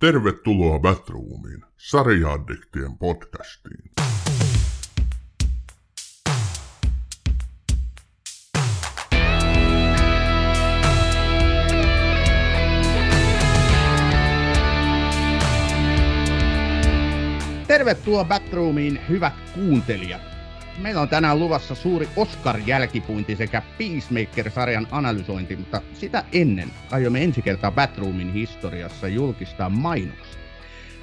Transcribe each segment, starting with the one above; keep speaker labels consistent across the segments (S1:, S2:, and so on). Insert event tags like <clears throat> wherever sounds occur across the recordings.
S1: Tervetuloa Batroomiin, sarjaaddiktien podcastiin.
S2: Tervetuloa Backroomiin, hyvät kuuntelijat. Meillä on tänään luvassa suuri Oscar-jälkipuinti sekä Peacemaker-sarjan analysointi, mutta sitä ennen aiomme ensi kertaa Batroomin historiassa julkistaa mainoksen,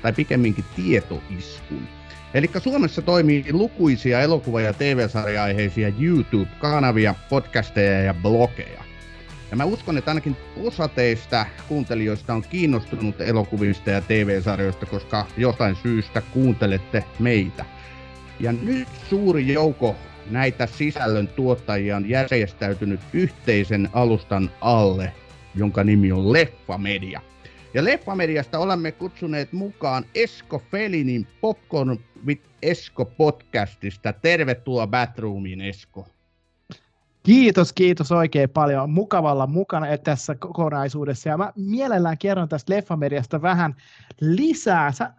S2: tai pikemminkin tietoiskun. Eli Suomessa toimii lukuisia elokuva- ja TV-sarja-aiheisia YouTube-kanavia, podcasteja ja blogeja. Ja mä uskon, että ainakin osa teistä kuuntelijoista on kiinnostunut elokuvista ja TV-sarjoista, koska jotain syystä kuuntelette meitä. Ja nyt suuri joukko näitä sisällön tuottajia on järjestäytynyt yhteisen alustan alle, jonka nimi on Leffa Media. Ja Leffa Mediasta olemme kutsuneet mukaan Esko Felinin Popcorn with Esko podcastista. Tervetuloa Batroomiin, Esko.
S3: Kiitos, kiitos oikein paljon. Mukavalla mukana tässä kokonaisuudessa. Ja mä mielellään kerron tästä Leffamediasta vähän lisää. Sä,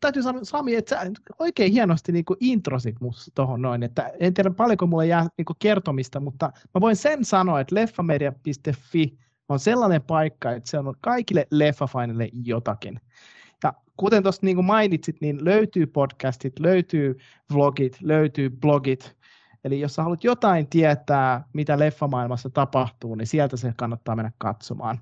S3: täytyy sanoa, Sami, että sä oikein hienosti niin introsit musta tuohon noin. Että en tiedä paljonko mulle jää niin kertomista, mutta mä voin sen sanoa, että leffamedia.fi on sellainen paikka, että se on kaikille leffafainille jotakin. Ja kuten tuossa niin mainitsit, niin löytyy podcastit, löytyy vlogit, löytyy blogit, Eli jos sä haluat jotain tietää, mitä leffamaailmassa tapahtuu, niin sieltä se kannattaa mennä katsomaan.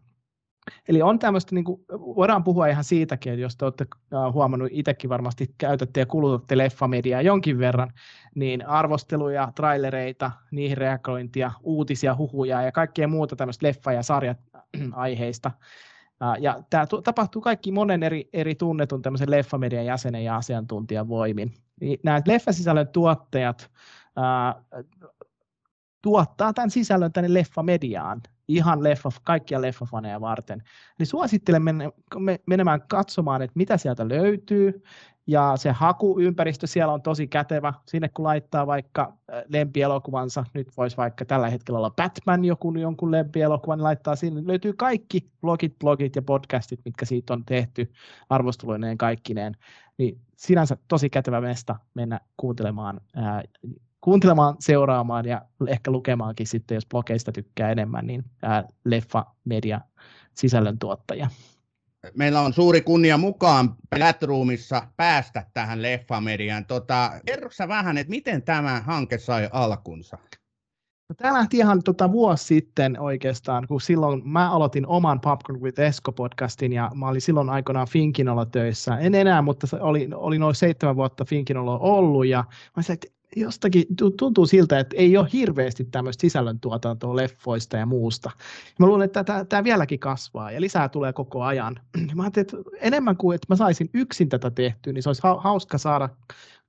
S3: Eli on tämmöistä, niin kuin, voidaan puhua ihan siitäkin, että jos te olette huomannut, itsekin varmasti käytätte ja kulutatte leffamediaa jonkin verran, niin arvosteluja, trailereita, niihin reagointia, uutisia, huhuja ja kaikkea muuta tämmöistä leffa- ja sarja-aiheista. Ja tämä tapahtuu kaikki monen eri, eri tunnetun tämmöisen leffamedian jäsenen ja asiantuntijan voimin. Niin nämä leffasisällön tuottajat tuottaa tämän sisällön tänne leffamediaan, ihan leffa, kaikkia leffafaneja varten. Niin suosittelen menemään katsomaan, että mitä sieltä löytyy, ja se hakuympäristö siellä on tosi kätevä. Sinne kun laittaa vaikka lempielokuvansa, nyt voisi vaikka tällä hetkellä olla Batman joku jonkun lempielokuvan, niin laittaa sinne. Löytyy kaikki blogit, blogit ja podcastit, mitkä siitä on tehty arvosteluineen kaikkineen. Niin sinänsä tosi kätevä mesta mennä kuuntelemaan ää, kuuntelemaan, seuraamaan ja ehkä lukemaankin sitten, jos blogeista tykkää enemmän, niin ää, Leffa Media sisällöntuottaja.
S2: Meillä on suuri kunnia mukaan Batroomissa päästä tähän Leffa-mediaan. Tota, kerro vähän, että miten tämä hanke sai alkunsa?
S3: No, tämä lähti ihan tota vuosi sitten oikeastaan, kun silloin mä aloitin oman Popcorn with Esko-podcastin ja mä olin silloin aikoinaan Finkinolla töissä. En enää, mutta oli, oli noin seitsemän vuotta Finkinolla ollut ja mä sanoin, että jostakin tuntuu siltä, että ei ole hirveästi tämmöistä sisällöntuotantoa leffoista ja muusta. Mä luulen, että tämä, vieläkin kasvaa ja lisää tulee koko ajan. <clears throat> Mä ajattelin, että enemmän kuin että mä saisin yksin tätä tehtyä, niin se olisi hauska saada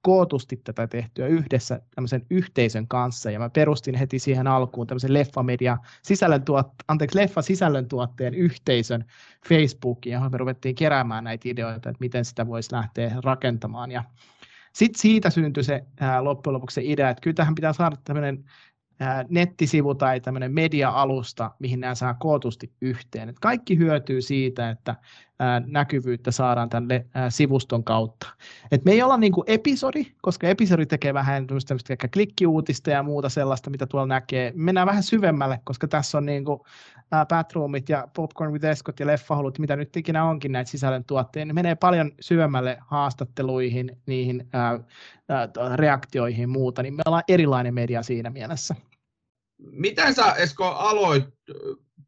S3: kootusti tätä tehtyä yhdessä tämmöisen yhteisön kanssa, ja mä perustin heti siihen alkuun tämmöisen leffamedia sisällöntuot, anteeksi, leffa sisällöntuotteen yhteisön Facebookiin, johon me ruvettiin keräämään näitä ideoita, että miten sitä voisi lähteä rakentamaan, ja sitten siitä syntyi se ää, loppujen lopuksi se idea, että kyllä tähän pitää saada tämmöinen nettisivu tai tämmöinen media-alusta, mihin nämä saa kootusti yhteen. Et kaikki hyötyy siitä, että näkyvyyttä saadaan tänne sivuston kautta. Et me ei olla niin episodi, koska episodi tekee vähän tämmöistä klikkiuutista ja muuta sellaista, mitä tuolla näkee. Mennään vähän syvemmälle, koska tässä on niin kuin Batroomit ja Popcorn with Escot ja Leffahulut, mitä nyt ikinä onkin näitä sisällön tuotteita, niin menee paljon syvemmälle haastatteluihin, niihin ää, ää, reaktioihin ja muuta, niin me ollaan erilainen media siinä mielessä.
S4: Miten sä Esko aloit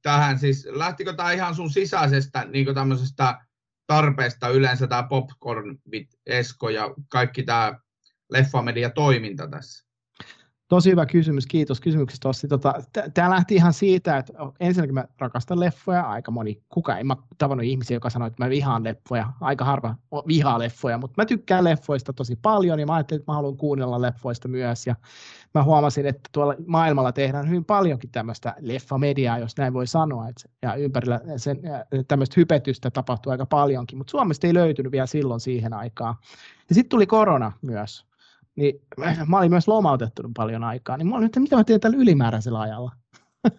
S4: tähän, siis lähtikö tämä ihan sun sisäisestä niin tämmöisestä tarpeesta yleensä tämä Popcorn with Esko ja kaikki tämä leffamedia toiminta tässä?
S3: Tosi hyvä kysymys, kiitos kysymyksestä Ossi. Tota, Tämä lähti ihan siitä, että ensinnäkin mä rakastan leffoja, aika moni, kuka ei mä tavannut ihmisiä, joka sanoi, että mä vihaan leffoja, aika harva vihaa leffoja, mutta mä tykkään leffoista tosi paljon ja mä ajattelin, että mä haluan kuunnella leffoista myös ja mä huomasin, että tuolla maailmalla tehdään hyvin paljonkin tämmöistä leffamediaa, jos näin voi sanoa, että, ja ympärillä sen, tämmöistä hypetystä tapahtuu aika paljonkin, mutta Suomesta ei löytynyt vielä silloin siihen aikaan. Ja sitten tuli korona myös, niin mä olin myös lomautettu paljon aikaa, niin mä olin, että mitä mä teen tällä ylimääräisellä ajalla? <laughs>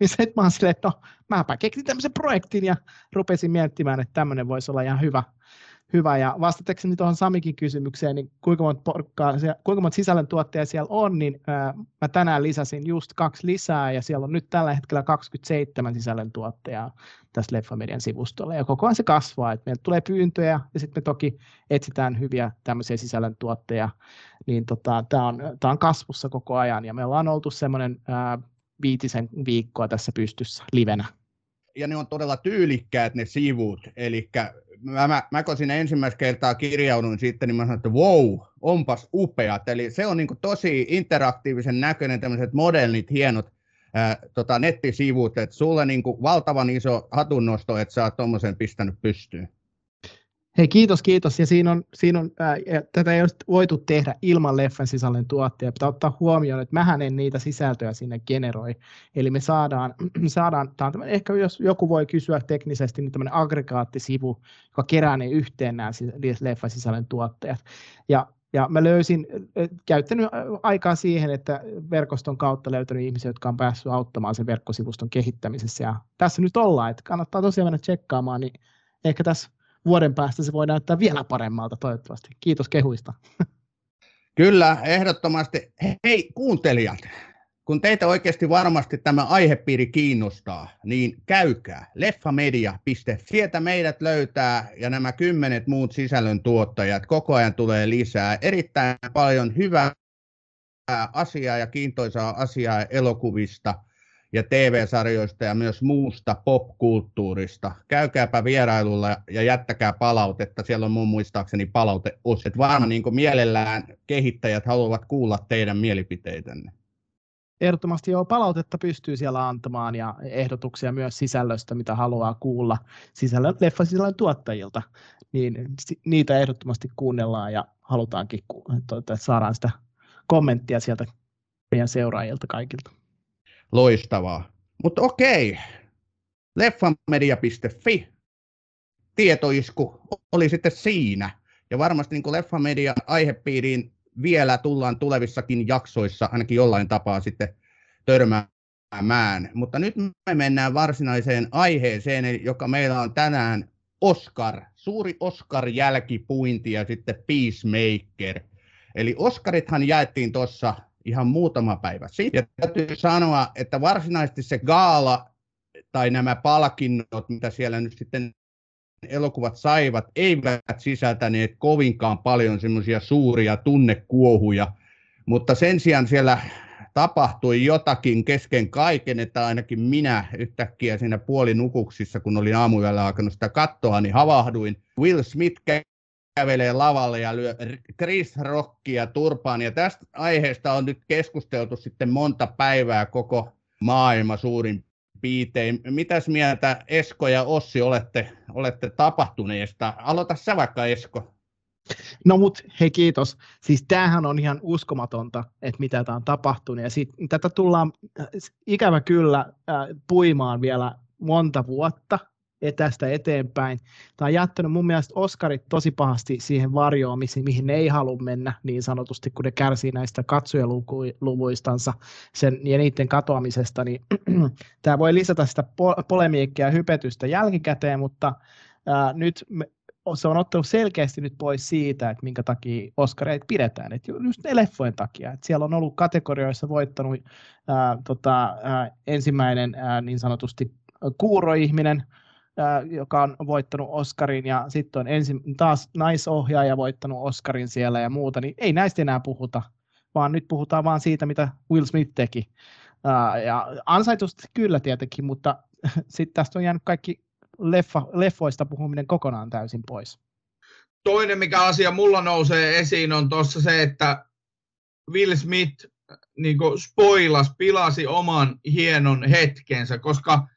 S3: Niin sitten mä oon silleen, että no mäpä keksin tämmöisen projektin ja rupesin miettimään, että tämmöinen voisi olla ihan hyvä, hyvä. Ja vastatakseni tuohon Samikin kysymykseen, niin kuinka monta, porkkaa, kuinka monta sisällöntuottajaa siellä on, niin ää, mä tänään lisäsin just kaksi lisää, ja siellä on nyt tällä hetkellä 27 sisällöntuottajaa tässä Leffamedian sivustolla, ja koko ajan se kasvaa, että meiltä tulee pyyntöjä, ja sitten me toki etsitään hyviä tämmöisiä sisällöntuottajia, niin tota, tämä on, on kasvussa koko ajan, ja me ollaan oltu semmoinen viitisen viikkoa tässä pystyssä livenä.
S2: Ja ne on todella tyylikkäät ne sivut, eli mä, mä, mä kun sinne ensimmäistä kertaa kirjauduin sitten, niin mä sanoin, että wow, onpas upeat. Eli se on niin tosi interaktiivisen näköinen, tämmöiset modernit, hienot ää, tota, nettisivut, että sulle niin valtavan iso hatunnosto, että sä oot tuommoisen pistänyt pystyyn.
S3: Hei, kiitos, kiitos. Ja siinä on, siinä on ää, tätä ei olisi voitu tehdä ilman leffan sisällön tuotteja. Pitää ottaa huomioon, että mähän en niitä sisältöjä sinne generoi. Eli me saadaan, <clears throat> saadaan tämä on ehkä jos joku voi kysyä teknisesti, niin tämmöinen aggregaattisivu, joka kerää ne yhteen nämä leffan sisällön tuottajat. Ja ja mä löysin, käyttänyt aikaa siihen, että verkoston kautta löytänyt ihmisiä, jotka on päässyt auttamaan sen verkkosivuston kehittämisessä. Ja tässä nyt ollaan, että kannattaa tosiaan mennä tsekkaamaan, niin ehkä tässä vuoden päästä se voi näyttää vielä paremmalta toivottavasti. Kiitos kehuista. <laughs>
S2: Kyllä, ehdottomasti. Hei kuuntelijat, kun teitä oikeasti varmasti tämä aihepiiri kiinnostaa, niin käykää leffamedia.fi. Sieltä meidät löytää ja nämä kymmenet muut sisällöntuottajat koko ajan tulee lisää. Erittäin paljon hyvää asiaa ja kiintoisaa asiaa elokuvista – ja TV-sarjoista ja myös muusta popkulttuurista. Käykääpä vierailulla ja jättäkää palautetta. Siellä on mun muistaakseni palauteos. Että varmaan niin mielellään kehittäjät haluavat kuulla teidän mielipiteitänne.
S3: Ehdottomasti joo, palautetta pystyy siellä antamaan ja ehdotuksia myös sisällöstä, mitä haluaa kuulla sisällön, leffasisällön tuottajilta. Niin niitä ehdottomasti kuunnellaan ja halutaankin, että saadaan sitä kommenttia sieltä meidän seuraajilta kaikilta
S2: loistavaa. Mutta okei, leffamedia.fi, tietoisku oli sitten siinä. Ja varmasti niin Leffamedia aihepiiriin vielä tullaan tulevissakin jaksoissa ainakin jollain tapaa sitten törmäämään. Mutta nyt me mennään varsinaiseen aiheeseen, joka meillä on tänään Oscar, suuri Oscar-jälkipuinti ja sitten Peacemaker. Eli Oscarithan jaettiin tuossa ihan muutama päivä sitten. Ja täytyy sanoa, että varsinaisesti se gaala tai nämä palkinnot, mitä siellä nyt sitten elokuvat saivat, eivät sisältäneet kovinkaan paljon semmoisia suuria tunnekuohuja, mutta sen sijaan siellä tapahtui jotakin kesken kaiken, että ainakin minä yhtäkkiä siinä puolinukuksissa, kun olin aamuyöllä alkanut sitä katsoa, niin havahduin. Will Smith kävelee lavalle ja lyö Chris Rockia turpaan. Ja tästä aiheesta on nyt keskusteltu sitten monta päivää koko maailma suurin piirtein. Mitäs mieltä Esko ja Ossi olette, olette tapahtuneesta? Aloita sä vaikka Esko.
S3: No mut hei kiitos. Siis tämähän on ihan uskomatonta, että mitä tämä on tapahtunut. Ja sit, tätä tullaan äh, ikävä kyllä äh, puimaan vielä monta vuotta tästä eteenpäin. Tämä on jättänyt mun mielestä Oscarit tosi pahasti siihen varjoon, mihin ne ei halua mennä niin sanotusti, kun ne kärsii näistä katsojaluvuistansa sen, ja niiden katoamisesta, niin <clears throat> tämä voi lisätä sitä polemiikkia ja hypetystä jälkikäteen, mutta ää, nyt me, se on ottanut selkeästi nyt pois siitä, että minkä takia Oscareita pidetään. Että just ne leffojen takia. Että siellä on ollut kategorioissa voittanut ää, tota, ää, ensimmäinen ää, niin sanotusti kuuroihminen, joka on voittanut Oscarin ja sitten on ensin taas naisohjaaja voittanut Oscarin siellä ja muuta, niin ei näistä enää puhuta, vaan nyt puhutaan vaan siitä, mitä Will Smith teki. Ja ansaitusti kyllä tietenkin, mutta <laughs> sitten tästä on jäänyt kaikki leffa, leffoista puhuminen kokonaan täysin pois.
S4: Toinen, mikä asia mulla nousee esiin, on tuossa se, että Will Smith niin spoilas, pilasi oman hienon hetkensä, koska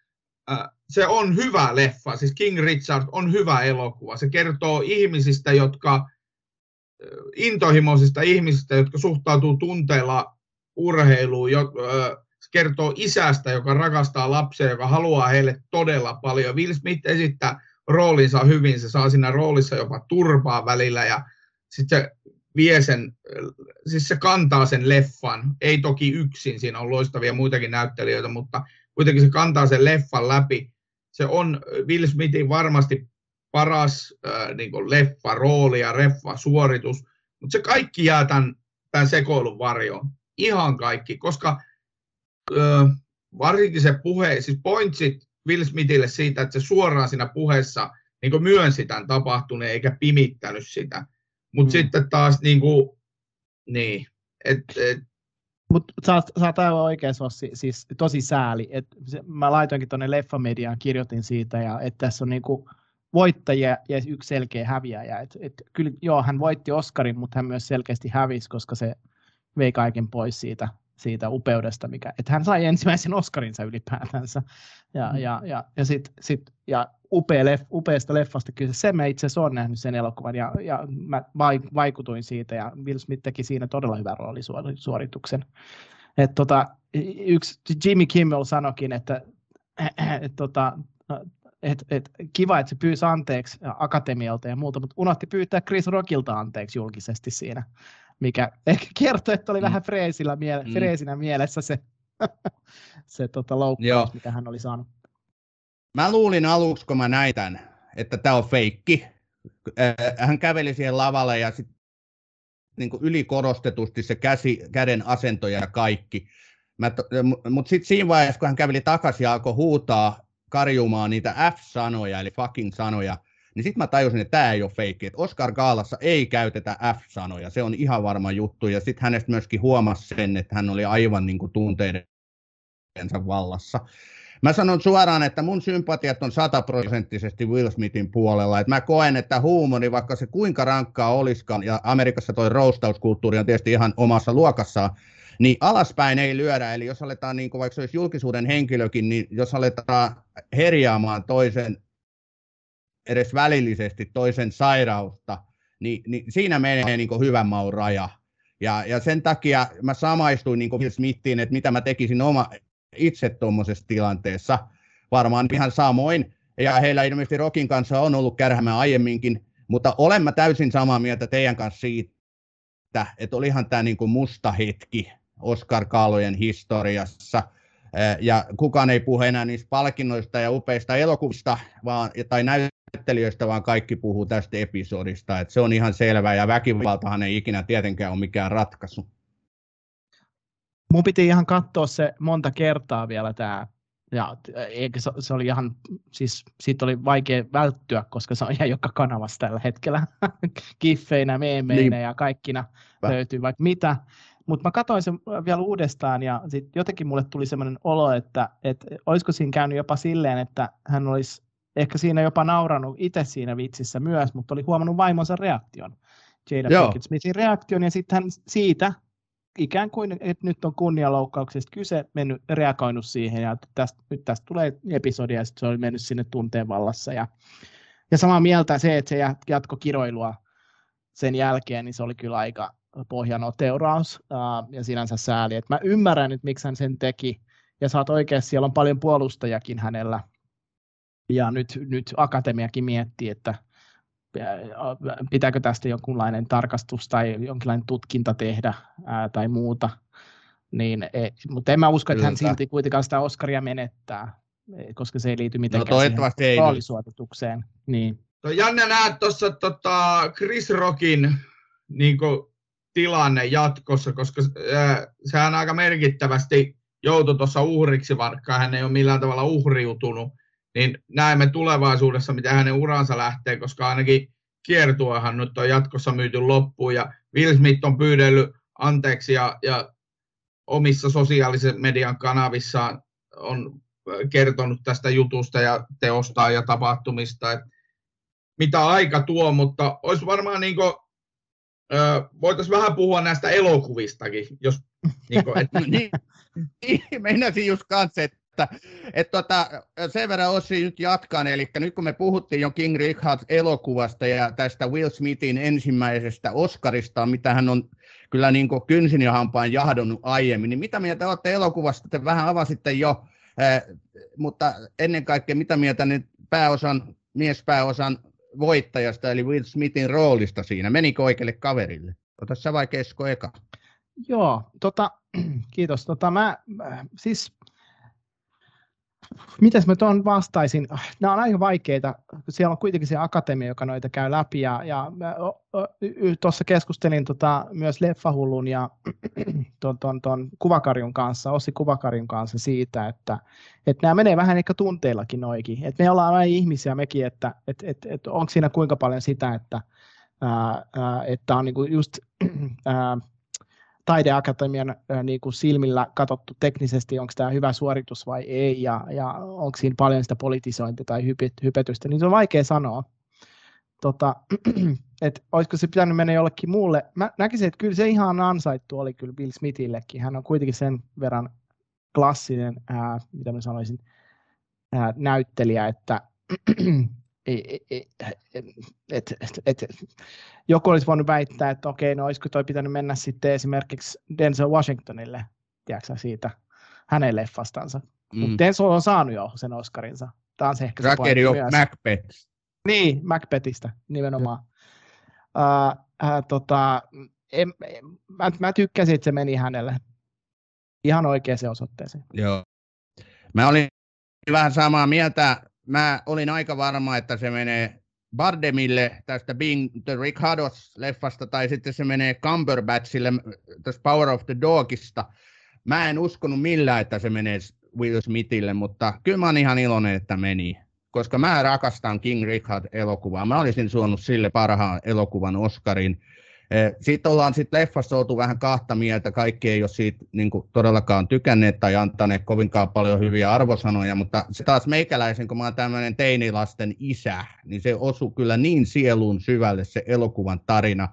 S4: se on hyvä leffa, siis King Richard on hyvä elokuva. Se kertoo ihmisistä, jotka, intohimoisista ihmisistä, jotka suhtautuu tunteella urheiluun. Se kertoo isästä, joka rakastaa lapsia, joka haluaa heille todella paljon. Will Smith esittää roolinsa hyvin, se saa siinä roolissa jopa turpaa välillä ja sitten se vie sen, siis se kantaa sen leffan, ei toki yksin, siinä on loistavia muitakin näyttelijöitä, mutta kuitenkin se kantaa sen leffan läpi. Se on Will Smithin varmasti paras äh, niin leffa rooli ja leffa suoritus, mutta se kaikki jää tämän, tämän sekoilun varjoon. Ihan kaikki, koska äh, varsinkin se puhe, siis pointsit Will Smithille siitä, että se suoraan siinä puheessa niin myönsi tämän tapahtuneen eikä pimittänyt sitä. Mutta mm. sitten taas niin kuin, niin, et, et,
S3: mutta sä, sä oot aivan oikeassa, siis tosi sääli. Et se, mä laitoinkin tuonne Leffamediaan, kirjoitin siitä, ja että tässä on niinku voittajia ja yksi selkeä häviäjä. Et, et, kyllä, joo, hän voitti Oscarin, mutta hän myös selkeästi hävisi, koska se vei kaiken pois siitä, siitä upeudesta, mikä, että hän sai ensimmäisen Oscarinsa ylipäätänsä. Ja, mm. ja, ja, ja, sit, sit, ja upea leff, upeasta leffasta, kyllä se mä itse asiassa olen nähnyt sen elokuvan, ja, ja mä vaikutuin siitä, ja Will Smith teki siinä todella hyvän roolisuorituksen. Et tota, yksi Jimmy Kimmel sanokin, että et, tota, et, et, kiva, että se pyysi anteeksi akatemialta ja muuta, mutta unohti pyytää Chris Rockilta anteeksi julkisesti siinä mikä ehkä kertoo, että oli mm. vähän freesillä miele- mm. freesinä mielessä se, <laughs> se tota, loukkaus, mitä hän oli saanut.
S2: Mä luulin aluksi, kun mä näin tämän, että tämä on feikki. Hän käveli siihen lavalle ja sit, niin kuin ylikorostetusti se käsi, käden asento ja kaikki. Mutta sitten siinä vaiheessa, kun hän käveli takaisin ja alkoi huutaa, karjumaan niitä F-sanoja, eli fucking sanoja, niin sitten mä tajusin, että tämä ei ole feikki, että Oscar Gaalassa ei käytetä F-sanoja, se on ihan varma juttu, ja sitten hänestä myöskin huomasi sen, että hän oli aivan niin kuin tunteidensa vallassa. Mä sanon suoraan, että mun sympatiat on sataprosenttisesti Will Smithin puolella. että mä koen, että huumori, vaikka se kuinka rankkaa olisikaan, ja Amerikassa toi roustauskulttuuri on tietysti ihan omassa luokassaan, niin alaspäin ei lyödä. Eli jos aletaan, niin vaikka se olisi julkisuuden henkilökin, niin jos aletaan herjaamaan toisen edes välillisesti toisen sairautta, niin, niin siinä menee niin hyvän maun raja. Ja, ja sen takia mä samaistuin niin Will Smithiin, että mitä mä tekisin oma itse tuommoisessa tilanteessa. Varmaan ihan samoin. Ja heillä ilmeisesti Rokin kanssa on ollut kärhämä aiemminkin, mutta olen mä täysin samaa mieltä teidän kanssa siitä, että olihan tämä niin musta hetki Oscar Kaalojen historiassa – ja kukaan ei puhu enää niistä palkinnoista ja upeista elokuvista vaan, tai näyttelijöistä, vaan kaikki puhuu tästä episodista. Et se on ihan selvää, ja väkivaltahan ei ikinä tietenkään ole mikään ratkaisu.
S3: Mun piti ihan katsoa se monta kertaa vielä tämä ja eikä se, se, oli ihan, siis siitä oli vaikea välttyä, koska se on ihan joka kanavassa tällä hetkellä. <laughs> Kiffeinä, meemeinä niin. ja kaikkina löytyy vaikka mitä. Mutta mä katsoin sen vielä uudestaan ja sit jotenkin mulle tuli semmoinen olo, että, että olisiko siinä käynyt jopa silleen, että hän olisi ehkä siinä jopa nauranut itse siinä vitsissä myös, mutta oli huomannut vaimonsa reaktion. Jada Pinkett Smithin reaktion ja sitten hän siitä ikään kuin, että nyt on kunnianloukkauksesta kyse, mennyt, reagoinut siihen ja tästä, nyt tästä tulee episodia ja se oli mennyt sinne tunteen vallassa ja, ja samaa mieltä se, että se jatko kiroilua sen jälkeen, niin se oli kyllä aika, pohjanoteuraus uh, ja sinänsä sääli. Et mä ymmärrän nyt, miksi hän sen teki, ja saat oikeasti, siellä on paljon puolustajakin hänellä, ja nyt, nyt akatemiakin miettii, että pitääkö tästä jonkunlainen tarkastus tai jonkinlainen tutkinta tehdä ää, tai muuta. Niin, e, mutta en mä usko, että hän silti kuitenkaan sitä Oscaria menettää, e, koska se ei liity mitenkään no, siihen roolisuoritukseen. Niin.
S4: No, Janne, näet tuossa tota Chris Rockin niin tilanne jatkossa, koska sehän aika merkittävästi joutui tuossa uhriksi, vaikka hän ei ole millään tavalla uhriutunut, niin näemme tulevaisuudessa, miten hänen uransa lähtee, koska ainakin kiertuehan nyt on jatkossa myyty loppuun, ja Will Smith on pyydellyt anteeksi, ja, ja omissa sosiaalisen median kanavissaan on kertonut tästä jutusta ja teosta ja tapahtumista, että mitä aika tuo, mutta olisi varmaan niin voitaisiin vähän puhua näistä elokuvistakin, jos...
S2: Niin kuin, että... <laughs> niin, niin, meinasin just kanssa, että, että tota, sen verran Ossi nyt jatkan, eli nyt kun me puhuttiin jo King Richard elokuvasta ja tästä Will Smithin ensimmäisestä Oscarista, mitä hän on kyllä niin kuin kynsin ja hampaan jahdonnut aiemmin, niin mitä mieltä olette elokuvasta? Te vähän avasitte jo, mutta ennen kaikkea mitä mieltä nyt pääosan, miespääosan voittajasta, eli Will Smithin roolista siinä. Menikö oikealle kaverille? Ota sä vai Kesko eka?
S3: Joo, tota, <clears throat> kiitos. Tota, mä, siis mitäs mä tuon vastaisin? Nämä on aika vaikeita. Siellä on kuitenkin se akatemia, joka noita käy läpi. Ja, ja tuossa keskustelin tota, myös Leffahullun ja <clears throat> ton, ton, ton Kuvakarjun kanssa, Ossi Kuvakarjun kanssa siitä, että, että nämä menee vähän ehkä tunteillakin noikin. Että me ollaan aina ihmisiä mekin, että et, et, et onko siinä kuinka paljon sitä, että, ää, ää, että on niinku just <clears throat> ää, taideakatemian niin kuin silmillä katsottu teknisesti, onko tämä hyvä suoritus vai ei, ja, ja onko siinä paljon sitä politisointia tai hypetystä, niin se on vaikea sanoa. Tota, <clears throat> että olisiko se pitänyt mennä jollekin muulle. Mä näkisin, että kyllä se ihan ansaittu oli kyllä Bill Smithillekin. Hän on kuitenkin sen verran klassinen, ää, mitä mä sanoisin, ää, näyttelijä, että <clears throat> et, et, et, joku olisi voinut väittää, että okei, no olisiko toi pitänyt mennä sitten esimerkiksi Denzel Washingtonille, tiedätkö siitä, hänen leffastansa. Mm. Mutta Denzel on saanut jo sen Oscarinsa. Tämä on se ehkä
S2: Tragedy se of myös. Macbeth.
S3: Niin, Macbethistä nimenomaan. Uh, uh, tota, en, en, mä, mä tykkäsin, että se meni hänelle ihan oikeaan osoitteeseen.
S2: Joo. Mä olin vähän samaa mieltä mä olin aika varma, että se menee Bardemille tästä Being the Ricardos-leffasta, tai sitten se menee Cumberbatchille tästä Power of the Dogista. Mä en uskonut millään, että se menee Will Smithille, mutta kyllä mä oon ihan iloinen, että meni. Koska mä rakastan King Richard-elokuvaa. Mä olisin suonut sille parhaan elokuvan Oscarin. Sitten ollaan sitten leffassa oltu vähän kahta mieltä, kaikki ei ole siitä niin kuin, todellakaan tykänneet tai antaneet kovinkaan paljon hyviä arvosanoja, mutta se taas meikäläisen, kun mä oon tämmöinen teinilasten isä, niin se osuu kyllä niin sielun syvälle se elokuvan tarina.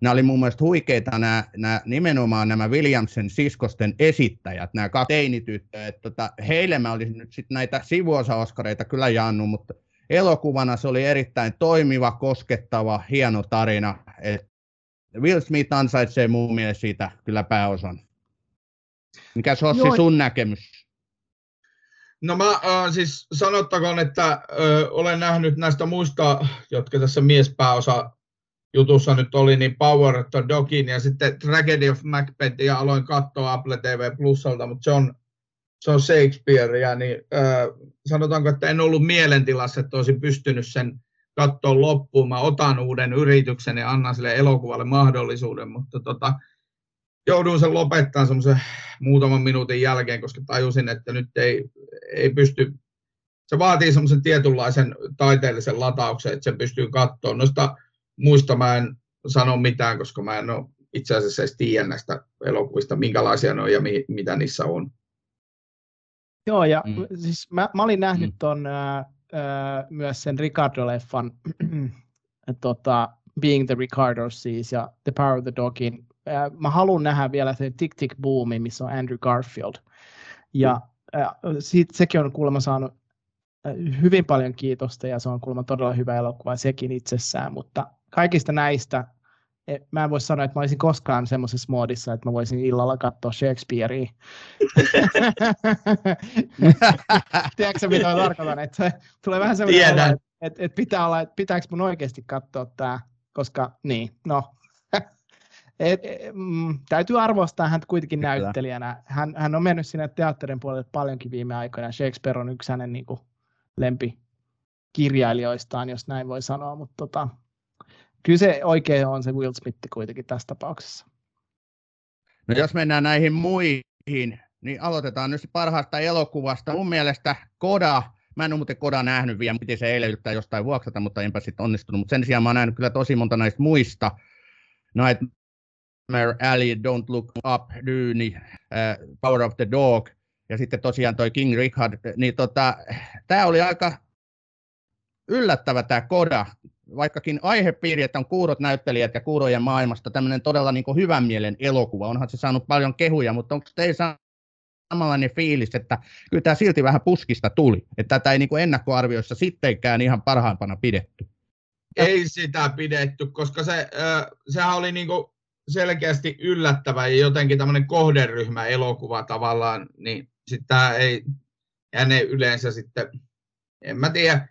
S2: Nämä oli mun mielestä huikeita nämä, nämä, nimenomaan nämä Williamsen siskosten esittäjät, nämä kaksi teinityttöä. Tota, heille mä olisin nyt sitten näitä sivuosaoskareita kyllä jaannut, mutta elokuvana se oli erittäin toimiva, koskettava, hieno tarina. Et Will Smith ansaitsee mun mielestä siitä kyllä pääosan. Mikä se on Joo. sun näkemys?
S4: No mä äh, siis sanottakoon, että äh, olen nähnyt näistä muista, jotka tässä miespääosa jutussa nyt oli, niin Power of the Dogin ja sitten Tragedy of Macbeth ja aloin katsoa Apple TV Plusalta, mutta se on, se on Shakespearea, niin äh, sanotaanko, että en ollut mielentilassa, että olisin pystynyt sen katsoa loppuun. Mä otan uuden yrityksen ja annan sille elokuvalle mahdollisuuden, mutta tota, jouduin sen lopettamaan semmoisen muutaman minuutin jälkeen, koska tajusin, että nyt ei, ei pysty, se vaatii semmoisen tietynlaisen taiteellisen latauksen, että sen pystyy katsoa. Noista muista mä en sano mitään, koska mä en ole itse asiassa edes tiedä näistä elokuvista, minkälaisia ne on ja mi, mitä niissä on.
S3: Joo, ja mm. siis mä, mä olin nähnyt mm. ton äh, myös sen Ricardo-leffan <clears throat> tota, Being the Ricardo siis ja The Power of the Dogin. Äh, mä haluan nähdä vielä sen Tick Tick Boomin, missä on Andrew Garfield. Ja äh, siitä, sekin on kuulemma saanut hyvin paljon kiitosta ja se on kuulemma todella hyvä elokuva sekin itsessään, mutta kaikista näistä Eh, mä en voi sanoa, että mä olisin koskaan semmoisessa moodissa, että mä voisin illalla katsoa Shakespearea. <laughs> Tiedätkö mitä mä tarkoitan? Että tulee vähän semmoinen, että, että, että, pitää olla, että pitääkö mun oikeasti katsoa tämä, koska niin, no. <laughs> Et, et, mm, täytyy arvostaa häntä kuitenkin Kyllä. näyttelijänä. Hän, hän on mennyt sinne teatterin puolelle paljonkin viime aikoina. Shakespeare on yksi hänen niin kuin, lempikirjailijoistaan, jos näin voi sanoa, mutta tota, kyllä se oikein on se Will Smith kuitenkin tässä tapauksessa.
S2: No jos mennään näihin muihin, niin aloitetaan nyt parhaasta elokuvasta. Mun mielestä Koda, mä en ole muuten Koda nähnyt vielä, miten se eilen yrittää jostain vuoksata, mutta enpä sitten onnistunut. Mutta sen sijaan mä oon nähnyt kyllä tosi monta näistä muista. Nightmare Alley, Don't Look Up, Dune, uh, Power of the Dog ja sitten tosiaan toi King Richard. Niin tota, tämä oli aika yllättävä tämä Koda vaikkakin aihepiiri, että on kuurot näyttelijät ja kuurojen maailmasta tämmöinen todella niin kuin hyvän mielen elokuva, onhan se saanut paljon kehuja, mutta onko teillä samanlainen fiilis, että kyllä tämä silti vähän puskista tuli, että tätä ei niin kuin ennakkoarvioissa sittenkään ihan parhaimpana pidetty?
S4: Ei sitä pidetty, koska se, sehän oli niin kuin selkeästi yllättävä ja jotenkin tämmöinen kohderyhmä elokuva tavallaan, niin tämä ei, ja ne yleensä sitten, en mä tiedä,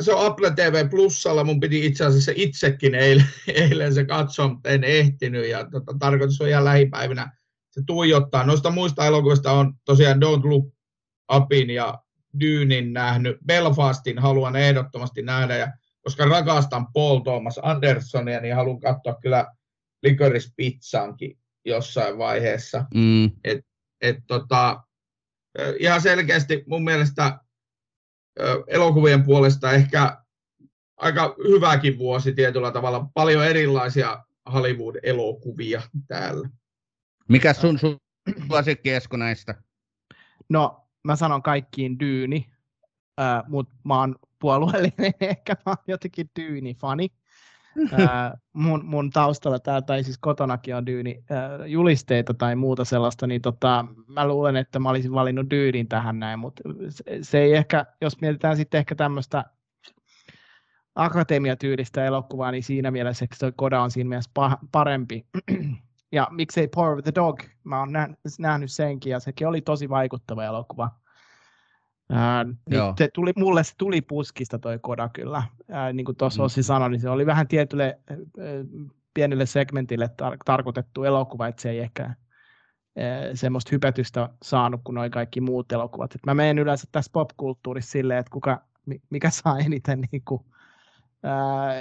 S4: se on Apple TV Plusalla, mun piti itse asiassa itsekin eilen, <laughs> eilen se katsoa, mutta en ehtinyt ja tota, tarkoitus on ihan lähipäivinä se tuijottaa. Noista muista elokuvista on tosiaan Don't Look Apin ja Dynin nähnyt. Belfastin haluan ehdottomasti nähdä, ja koska rakastan Paul Thomas Andersonia, niin haluan katsoa kyllä Licorice Pizzankin jossain vaiheessa. Mm. Et, et tota, ihan selkeästi mun mielestä elokuvien puolesta ehkä aika hyväkin vuosi tietyllä tavalla. Paljon erilaisia Hollywood-elokuvia täällä.
S2: Mikä sun suosikki Esko näistä?
S3: No, mä sanon kaikkiin Dyyni, äh, mutta mä oon puolueellinen, <laughs> ehkä mä oon jotenkin Dyyni-fani. Mun, mun taustalla täällä, tai siis kotonakin on Dyyni äh, julisteita tai muuta sellaista, niin tota, mä luulen, että mä olisin valinnut Dyynin tähän näin, mutta se, se ei ehkä, jos mietitään sitten ehkä tämmöistä akatemiatyylistä elokuvaa, niin siinä mielessä se Koda on siinä mielessä parempi. ja miksei Power of the Dog, mä oon nähnyt senkin, ja sekin oli tosi vaikuttava elokuva. Ää, niin se tuli, mulle se tuli puskista toi Koda kyllä. Ää, niin kuin tuossa mm. Ossi sanoi, niin se oli vähän tietylle ää, pienelle segmentille tar- tarkoitettu elokuva, että se ei ehkä ää, semmoista hypetystä saanut kuin noin kaikki muut elokuvat. Et mä menen yleensä tässä popkulttuurissa silleen, että kuka, mikä saa eniten <laughs> niin kuin, ää,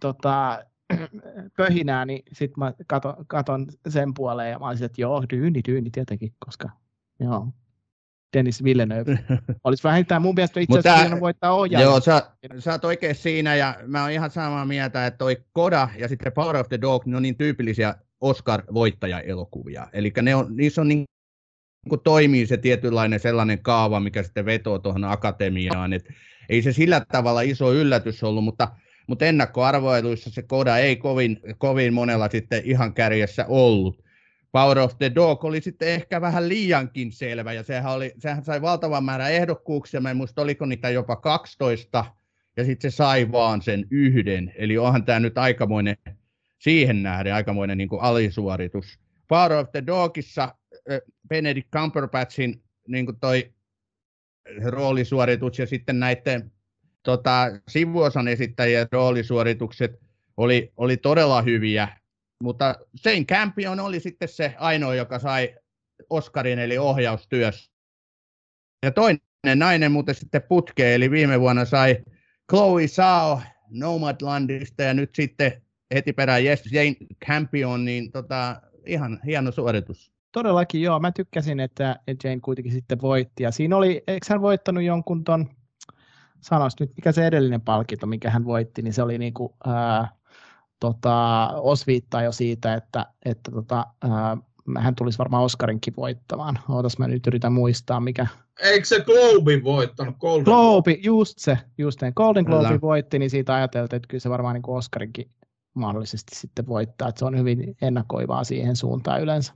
S3: tota, <clears throat> pöhinää, niin sitten mä katon, katon sen puoleen ja mä olisin, että joo, dyyni, dyyni tietenkin, koska joo, Dennis Villeneuve. <laughs> Olisi vähintään mun mielestä itse asiassa voittaa ohjaa.
S2: Joo, sä, sä oot oikein siinä ja mä oon ihan samaa mieltä, että toi Koda ja sitten Power of the Dog, ne on niin tyypillisiä Oscar-voittaja-elokuvia. Eli ne on, niissä on niin kun toimii se tietynlainen sellainen kaava, mikä sitten vetoo tuohon akatemiaan. Et ei se sillä tavalla iso yllätys ollut, mutta, mutta ennakkoarvoiluissa se koda ei kovin, kovin monella sitten ihan kärjessä ollut. Power of the Dog oli sitten ehkä vähän liiankin selvä, ja sehän, oli, sehän sai valtavan määrän ehdokkuuksia, mä en muista oliko niitä jopa 12, ja sitten se sai vaan sen yhden, eli onhan tämä nyt aikamoinen, siihen nähden aikamoinen niin kuin alisuoritus. Power of the Dogissa Benedict Cumberbatchin niin kuin toi roolisuoritus ja sitten näiden tota, sivuosan esittäjien roolisuoritukset oli, oli todella hyviä, mutta Sein Campion oli sitten se ainoa, joka sai Oscarin eli ohjaustyössä. Ja toinen nainen muuten sitten putkeen, eli viime vuonna sai Chloe Sao Nomadlandista ja nyt sitten heti perään Jane Campion, niin tota, ihan hieno suoritus.
S3: Todellakin joo, mä tykkäsin, että Jane kuitenkin sitten voitti. Ja siinä oli, eikö hän voittanut jonkun ton, sanois nyt, mikä se edellinen palkinto, mikä hän voitti, niin se oli niinku, ää, tota, osviittaa jo siitä, että, että tota, ää, hän tulisi varmaan Oscarinkin voittamaan. Ootas mä nyt yritän muistaa, mikä...
S4: Eikö se Globe voittanut?
S3: Golden Globe, just se, just se. Golden Globe voitti, niin siitä ajateltiin, että kyllä se varmaan niin Oscarinkin mahdollisesti sitten voittaa. Että se on hyvin ennakoivaa siihen suuntaan yleensä.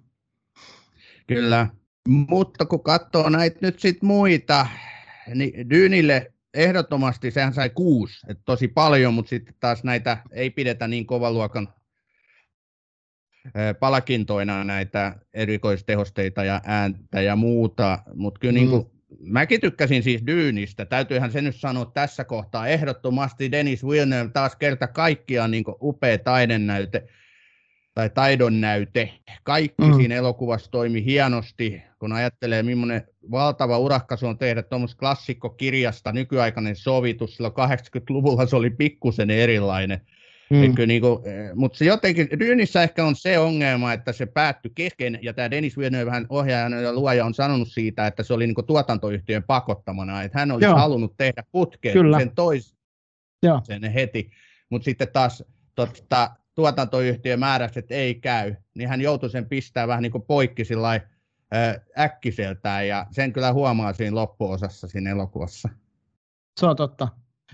S2: Kyllä, mutta kun katsoo näitä nyt sitten muita, niin Dynille ehdottomasti sehän sai kuusi, että tosi paljon, mutta sitten taas näitä ei pidetä niin kovan luokan palakintoina näitä erikoistehosteita ja ääntä ja muuta, mutta kyllä niin mm. niin kuin, mäkin tykkäsin siis Dyynistä, täytyyhän se nyt sanoa tässä kohtaa, ehdottomasti Dennis Villeneuve taas kerta kaikkiaan niin upea taidennäyte, tai taidon näyte. Kaikki mm. siinä elokuvassa toimi hienosti, kun ajattelee, millainen valtava urakka se on tehdä tuommoista klassikkokirjasta, nykyaikainen sovitus, sillä 80-luvulla se oli pikkusen erilainen. Mm. Niin kuin, eh, mutta se jotenkin, Dynissä ehkä on se ongelma, että se päättyi kesken, ja tämä Dennis Villeneuve vähän ohjaajana ja luoja on sanonut siitä, että se oli niin tuotantoyhtiön pakottamana, että hän olisi Joo. halunnut tehdä putkeen Kyllä. sen toisen sen heti, mutta sitten taas totta, tuotantoyhtiö määräsi, että ei käy, niin hän joutui sen pistämään vähän niin kuin poikki sillä äkkiseltään, ja sen kyllä huomaa siinä loppuosassa siinä elokuvassa.
S3: Se on totta.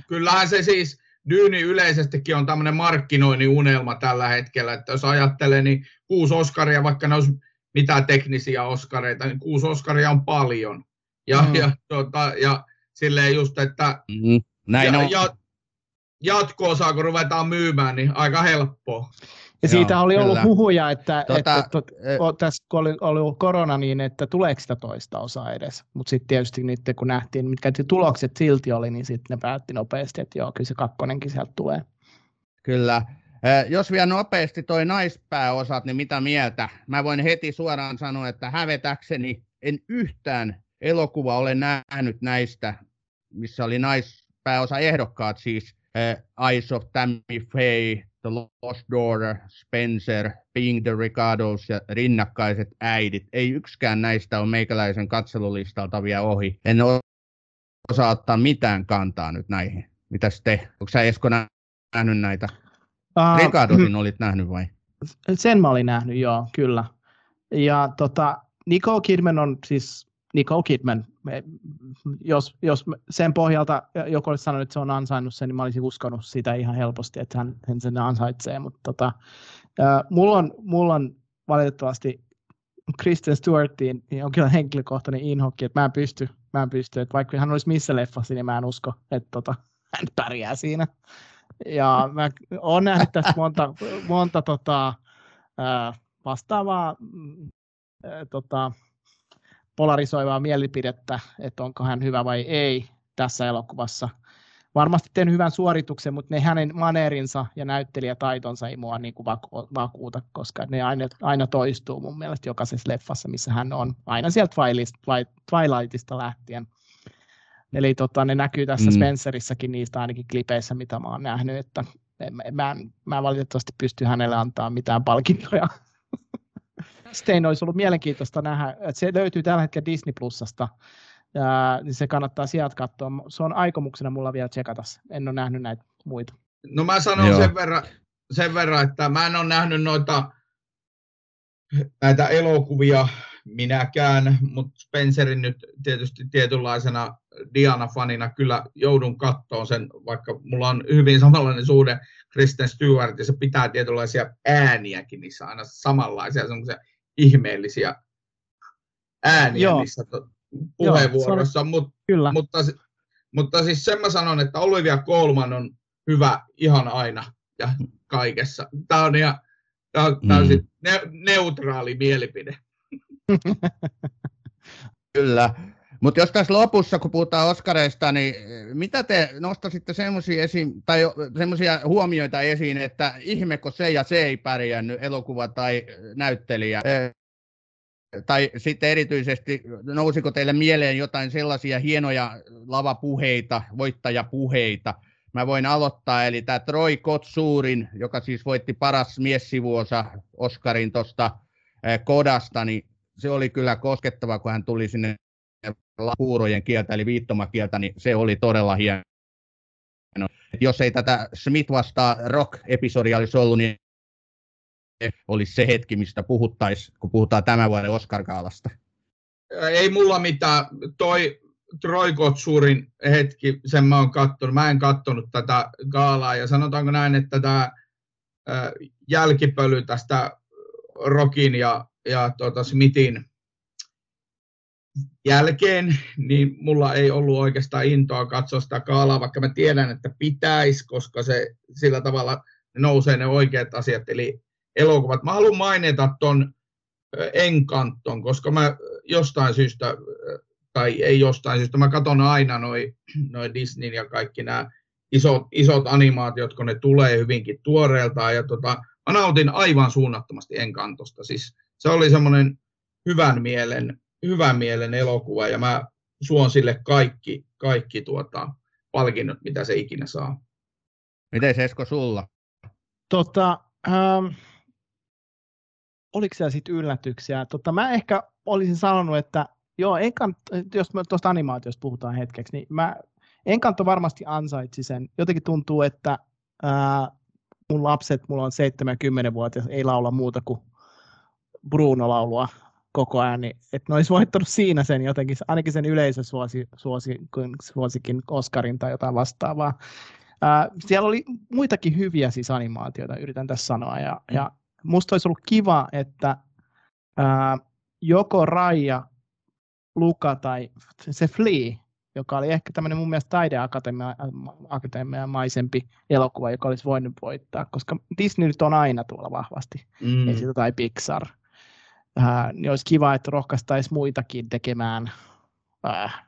S4: Kyllähän se siis, Dyyni yleisestikin on tämmöinen markkinoinnin unelma tällä hetkellä, että jos ajattelee, niin kuusi Oscaria, vaikka ne olisi mitään teknisiä Oscareita, niin kuusi Oscaria on paljon. Ja, mm. ja, tuota, ja silleen just, että mm, näin ja, on. Ja, jatkoa saako ruvetaan myymään, niin aika helppoa.
S3: Ja siitä Joo, oli ollut kyllä. huhuja, että, tota, että, että, että tässä kun oli, oli korona, niin että tuleeko sitä toista osaa edes. Mutta sitten tietysti niitä, kun nähtiin, mitkä tulokset silti oli, niin sitten ne päätti nopeasti, että joo, kyllä se kakkonenkin sieltä tulee.
S2: Kyllä. Jos vielä nopeasti toi naispääosat, niin mitä mieltä? Mä voin heti suoraan sanoa, että hävetäkseni en yhtään elokuva olen nähnyt näistä, missä oli naispääosa ehdokkaat, siis uh, Eyes of Tammy Faye, The Lost Daughter, Spencer, Being the Ricardos ja Rinnakkaiset äidit. Ei yksikään näistä ole meikäläisen katselulistalta vielä ohi. En osaa ottaa mitään kantaa nyt näihin. Mitäs te? Onko sä Esko nähnyt näitä? Uh, Ricardosin olit nähnyt vai?
S3: Sen mä olin nähnyt, joo, kyllä. Ja tota, Nicole Kidman on siis Nicole Kidman. Jos, jos sen pohjalta joku olisi sanonut, että se on ansainnut sen, niin mä olisin uskonut sitä ihan helposti, että hän, hän sen ansaitsee. Mutta tota, äh, mulla, on, mulla on valitettavasti Kristen Stewartiin niin on kyllä henkilökohtainen inhokki, että mä en pysty, mä en pysty että vaikka hän olisi missä leffassa, niin mä en usko, että tota, hän pärjää siinä. Ja mä oon nähnyt tästä monta, monta tota, äh, vastaavaa äh, tota, polarisoivaa mielipidettä, että onko hän hyvä vai ei tässä elokuvassa. Varmasti tehnyt hyvän suorituksen, mutta ne hänen maneerinsa ja näyttelijätaitonsa ei mua niin kuin vakuuta, koska ne aina, aina toistuu mun mielestä jokaisessa leffassa, missä hän on. Aina sieltä Twilightista lähtien. Eli tota, ne näkyy tässä mm. Spencerissäkin niistä ainakin klipeissä, mitä mä oon nähnyt, että mä en, mä en valitettavasti pysty hänelle antaa mitään palkintoja <laughs> Stein olisi ollut mielenkiintoista nähdä, että se löytyy tällä hetkellä Disney Plusasta, ja, niin se kannattaa sieltä katsoa. Se on aikomuksena mulla vielä tsekata. En ole nähnyt näitä muita.
S4: No mä sanon sen verran, sen verran, että mä en ole nähnyt noita näitä elokuvia minäkään, mutta Spencerin nyt tietysti tietynlaisena Diana-fanina kyllä joudun kattoon sen, vaikka mulla on hyvin samanlainen suhde Kristen Stewart, ja se pitää tietynlaisia ääniäkin niissä aina samanlaisia, semmoisia ihmeellisiä ääniä Joo. niissä puheenvuoroissa, Joo, Mut, kyllä. Mutta, mutta siis sen mä sanon, että Olivia Colman on hyvä ihan aina ja kaikessa. Tämä on, ihan, tämä on täysin mm. ne, neutraali mielipide. <laughs>
S2: Kyllä. Mutta jos tässä lopussa, kun puhutaan Oskareista, niin mitä te nostaisitte semmoisia tai semmoisia huomioita esiin, että ihmeko se ja se ei pärjännyt, elokuva tai näyttelijä? Tai sitten erityisesti, nousiko teille mieleen jotain sellaisia hienoja lavapuheita, voittajapuheita? Mä voin aloittaa, eli tämä Troy Kotsuurin, joka siis voitti paras miessivuosa Oscarin tuosta Kodasta, niin se oli kyllä koskettava, kun hän tuli sinne kuurojen kieltä, eli viittomakieltä, niin se oli todella hieno. Et jos ei tätä Smith vastaa rock-episodia olisi ollut, niin olisi se hetki, mistä puhuttaisiin, kun puhutaan tämän vuoden Oscar-gaalasta.
S4: Ei mulla mitään. Toi Troy Kotsurin hetki, sen mä oon kattonut. Mä en kattonut tätä gaalaa ja sanotaanko näin, että tämä jälkipöly tästä Rockin ja, ja tuota Smithin jälkeen, niin mulla ei ollut oikeastaan intoa katsoa sitä kaalaa, vaikka mä tiedän, että pitäisi, koska se sillä tavalla nousee ne oikeat asiat, eli elokuvat. Mä haluan mainita ton Enkanton, koska mä jostain syystä, tai ei jostain syystä, mä katson aina noin noi Disney ja kaikki nämä isot, isot animaatiot, kun ne tulee hyvinkin tuoreeltaan, ja tota, mä nautin aivan suunnattomasti Enkantosta. Siis se oli semmoinen hyvän mielen hyvän mielen elokuva ja mä suon sille kaikki, kaikki tuota, palkinnot, mitä se ikinä saa.
S2: Miten Esko sulla?
S3: Tota, ähm, oliko siellä sitten yllätyksiä? Tota, mä ehkä olisin sanonut, että joo, Enkant, jos me tuosta animaatiosta puhutaan hetkeksi, niin mä, Enkanto varmasti ansaitsi sen. Jotenkin tuntuu, että ää, mun lapset, mulla on 70-vuotias, ei laula muuta kuin Bruno-laulua koko ajan, niin että ne olisi voittanut siinä sen jotenkin, ainakin sen yleisösuosikin Oscarin tai jotain vastaavaa. Ää, siellä oli muitakin hyviä siis animaatioita, yritän tässä sanoa, ja, mm. ja musta olisi ollut kiva, että ää, joko Raija, Luka tai se Flea, joka oli ehkä tämmöinen mun mielestä taideakatemia maisempi elokuva, joka olisi voinut voittaa, koska Disney nyt on aina tuolla vahvasti, mm. ei sitä tai Pixar äh, niin olisi kiva, että rohkaistaisiin muitakin tekemään äh,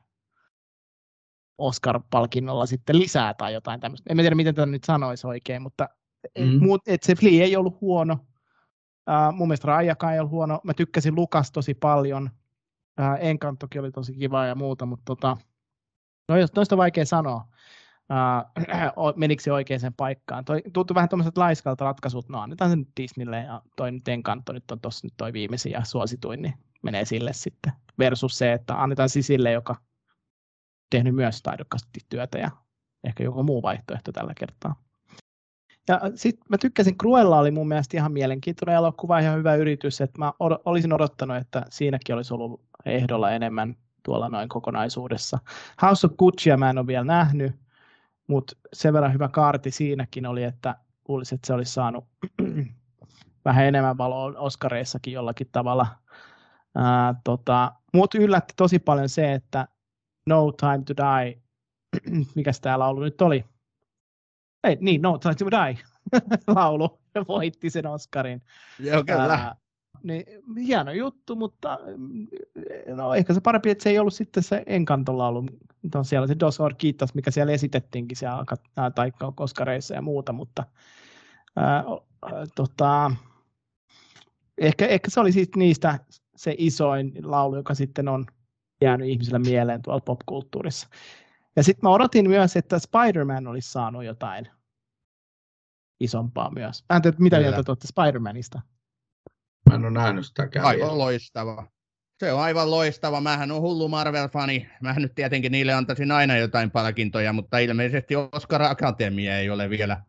S3: Oscar-palkinnolla sitten lisää tai jotain tämmöistä. En tiedä, miten tätä nyt sanoisi oikein, mutta mm. muut, et se Flea ei ollut huono. Äh, mun mielestä Rajakaan ei ollut huono. Mä tykkäsin Lukas tosi paljon. Ää, Encantokin oli tosi kiva ja muuta, mutta tota, no, noista on vaikea sanoa. <clears throat> Uh, menikö se oikeaan paikkaan. Toi, tuntui vähän tuommoiset laiskalta ratkaisut, no annetaan se nyt Disneylle ja toi nyt Encanto nyt on tuossa nyt toi viimeisin ja suosituin, niin menee sille sitten. Versus se, että annetaan sisille, joka tehnyt myös taidokkaasti työtä ja ehkä joku muu vaihtoehto tällä kertaa. Ja sitten mä tykkäsin, Cruella oli mun mielestä ihan mielenkiintoinen elokuva, ihan hyvä yritys, että mä od- olisin odottanut, että siinäkin olisi ollut ehdolla enemmän tuolla noin kokonaisuudessa. House of Guccia mä en ole vielä nähnyt, mutta sen verran hyvä kaarti siinäkin oli, että luulisin, että se olisi saanut <clears throat> vähän enemmän valoa Oscareissakin jollakin tavalla. Ää, tota, mut yllätti tosi paljon se, että No Time to Die, <clears throat> mikä täällä ollut nyt oli? Ei, niin, No Time to Die <laughs> laulu voitti sen Oscarin.
S2: Joo, kyllä. Ää,
S3: niin, hieno juttu, mutta no, ehkä se parempi, että se ei ollut sitten se Encanto-laulu. On siellä se Dos Orquitas, mikä siellä esitettiinkin siellä tai Koskareissa ja muuta, mutta ää, tota, ehkä, ehkä se oli siis niistä se isoin laulu, joka sitten on jäänyt ihmisille mieleen tuolla popkulttuurissa. Ja sitten mä odotin myös, että Spider-Man olisi saanut jotain isompaa myös. Mä en tiedä, mitä mieltä tuotte Spider-Manista?
S4: Mä en ole nähnyt sitäkään
S2: Aivan vielä. loistava. Se on aivan loistava. Mähän on hullu Marvel-fani. Mähän nyt tietenkin niille antaisin aina jotain palkintoja, mutta ilmeisesti Oscar Akatemia ei ole vielä